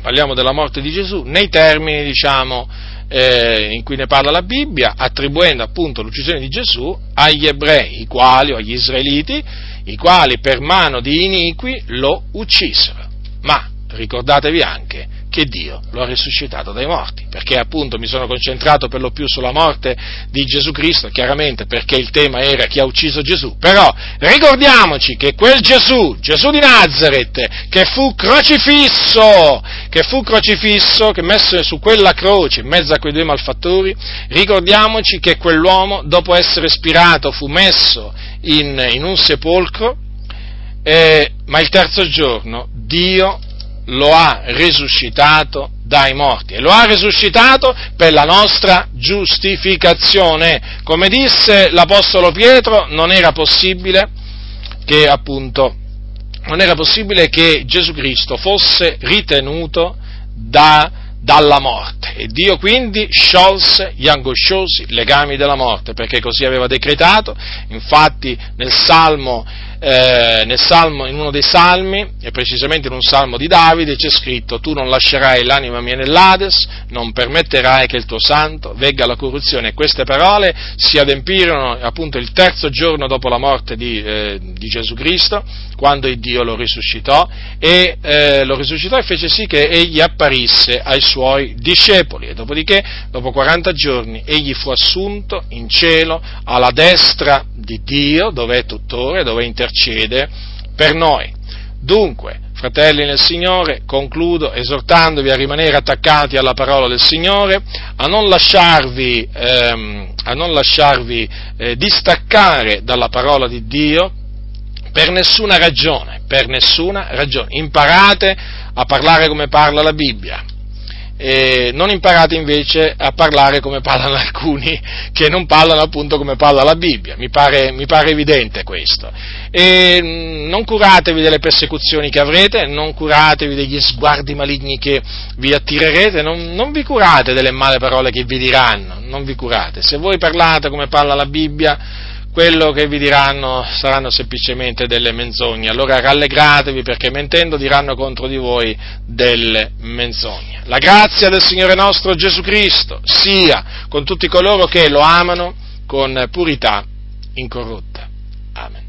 parliamo della morte di Gesù nei termini diciamo, eh, in cui ne parla la Bibbia, attribuendo appunto l'uccisione di Gesù agli ebrei, i quali, o agli israeliti, i quali per mano di iniqui lo uccisero. Ma ricordatevi anche che Dio lo ha risuscitato dai morti, perché appunto mi sono concentrato per lo più sulla morte di Gesù Cristo, chiaramente perché il tema era chi ha ucciso Gesù, però ricordiamoci che quel Gesù, Gesù di Nazareth, che fu crocifisso, che fu crocifisso, che messo su quella croce in mezzo a quei due malfattori, ricordiamoci che quell'uomo dopo essere spirato fu messo in, in un sepolcro, eh, ma il terzo giorno Dio lo ha risuscitato dai morti e lo ha risuscitato per la nostra giustificazione. Come disse l'Apostolo Pietro, non era possibile che appunto non era possibile che Gesù Cristo fosse ritenuto da, dalla morte e Dio quindi sciolse gli angosciosi legami della morte perché così aveva decretato, infatti nel Salmo eh, salmo, in uno dei salmi, e precisamente in un salmo di Davide, c'è scritto tu non lascerai l'anima mia nell'Ades, non permetterai che il tuo santo vegga alla corruzione. Queste parole si adempirono appunto il terzo giorno dopo la morte di, eh, di Gesù Cristo, quando il Dio lo risuscitò, e eh, lo risuscitò e fece sì che egli apparisse ai suoi discepoli. E dopodiché, dopo 40 giorni, egli fu assunto in cielo alla destra di Dio, dove è tuttora, dove intercede per noi. Dunque, fratelli nel Signore, concludo esortandovi a rimanere attaccati alla parola del Signore, a non lasciarvi, ehm, a non lasciarvi eh, distaccare dalla parola di Dio per nessuna ragione, per nessuna ragione. Imparate a parlare come parla la Bibbia, eh, non imparate invece a parlare come parlano alcuni che non parlano appunto come parla la Bibbia, mi pare, mi pare evidente questo. E mm, non curatevi delle persecuzioni che avrete, non curatevi degli sguardi maligni che vi attirerete, non, non vi curate delle male parole che vi diranno, non vi curate. Se voi parlate come parla la Bibbia, quello che vi diranno saranno semplicemente delle menzogne. Allora rallegratevi perché mentendo diranno contro di voi delle menzogne. La grazia del Signore nostro Gesù Cristo sia con tutti coloro che lo amano con purità incorrotta. Amen.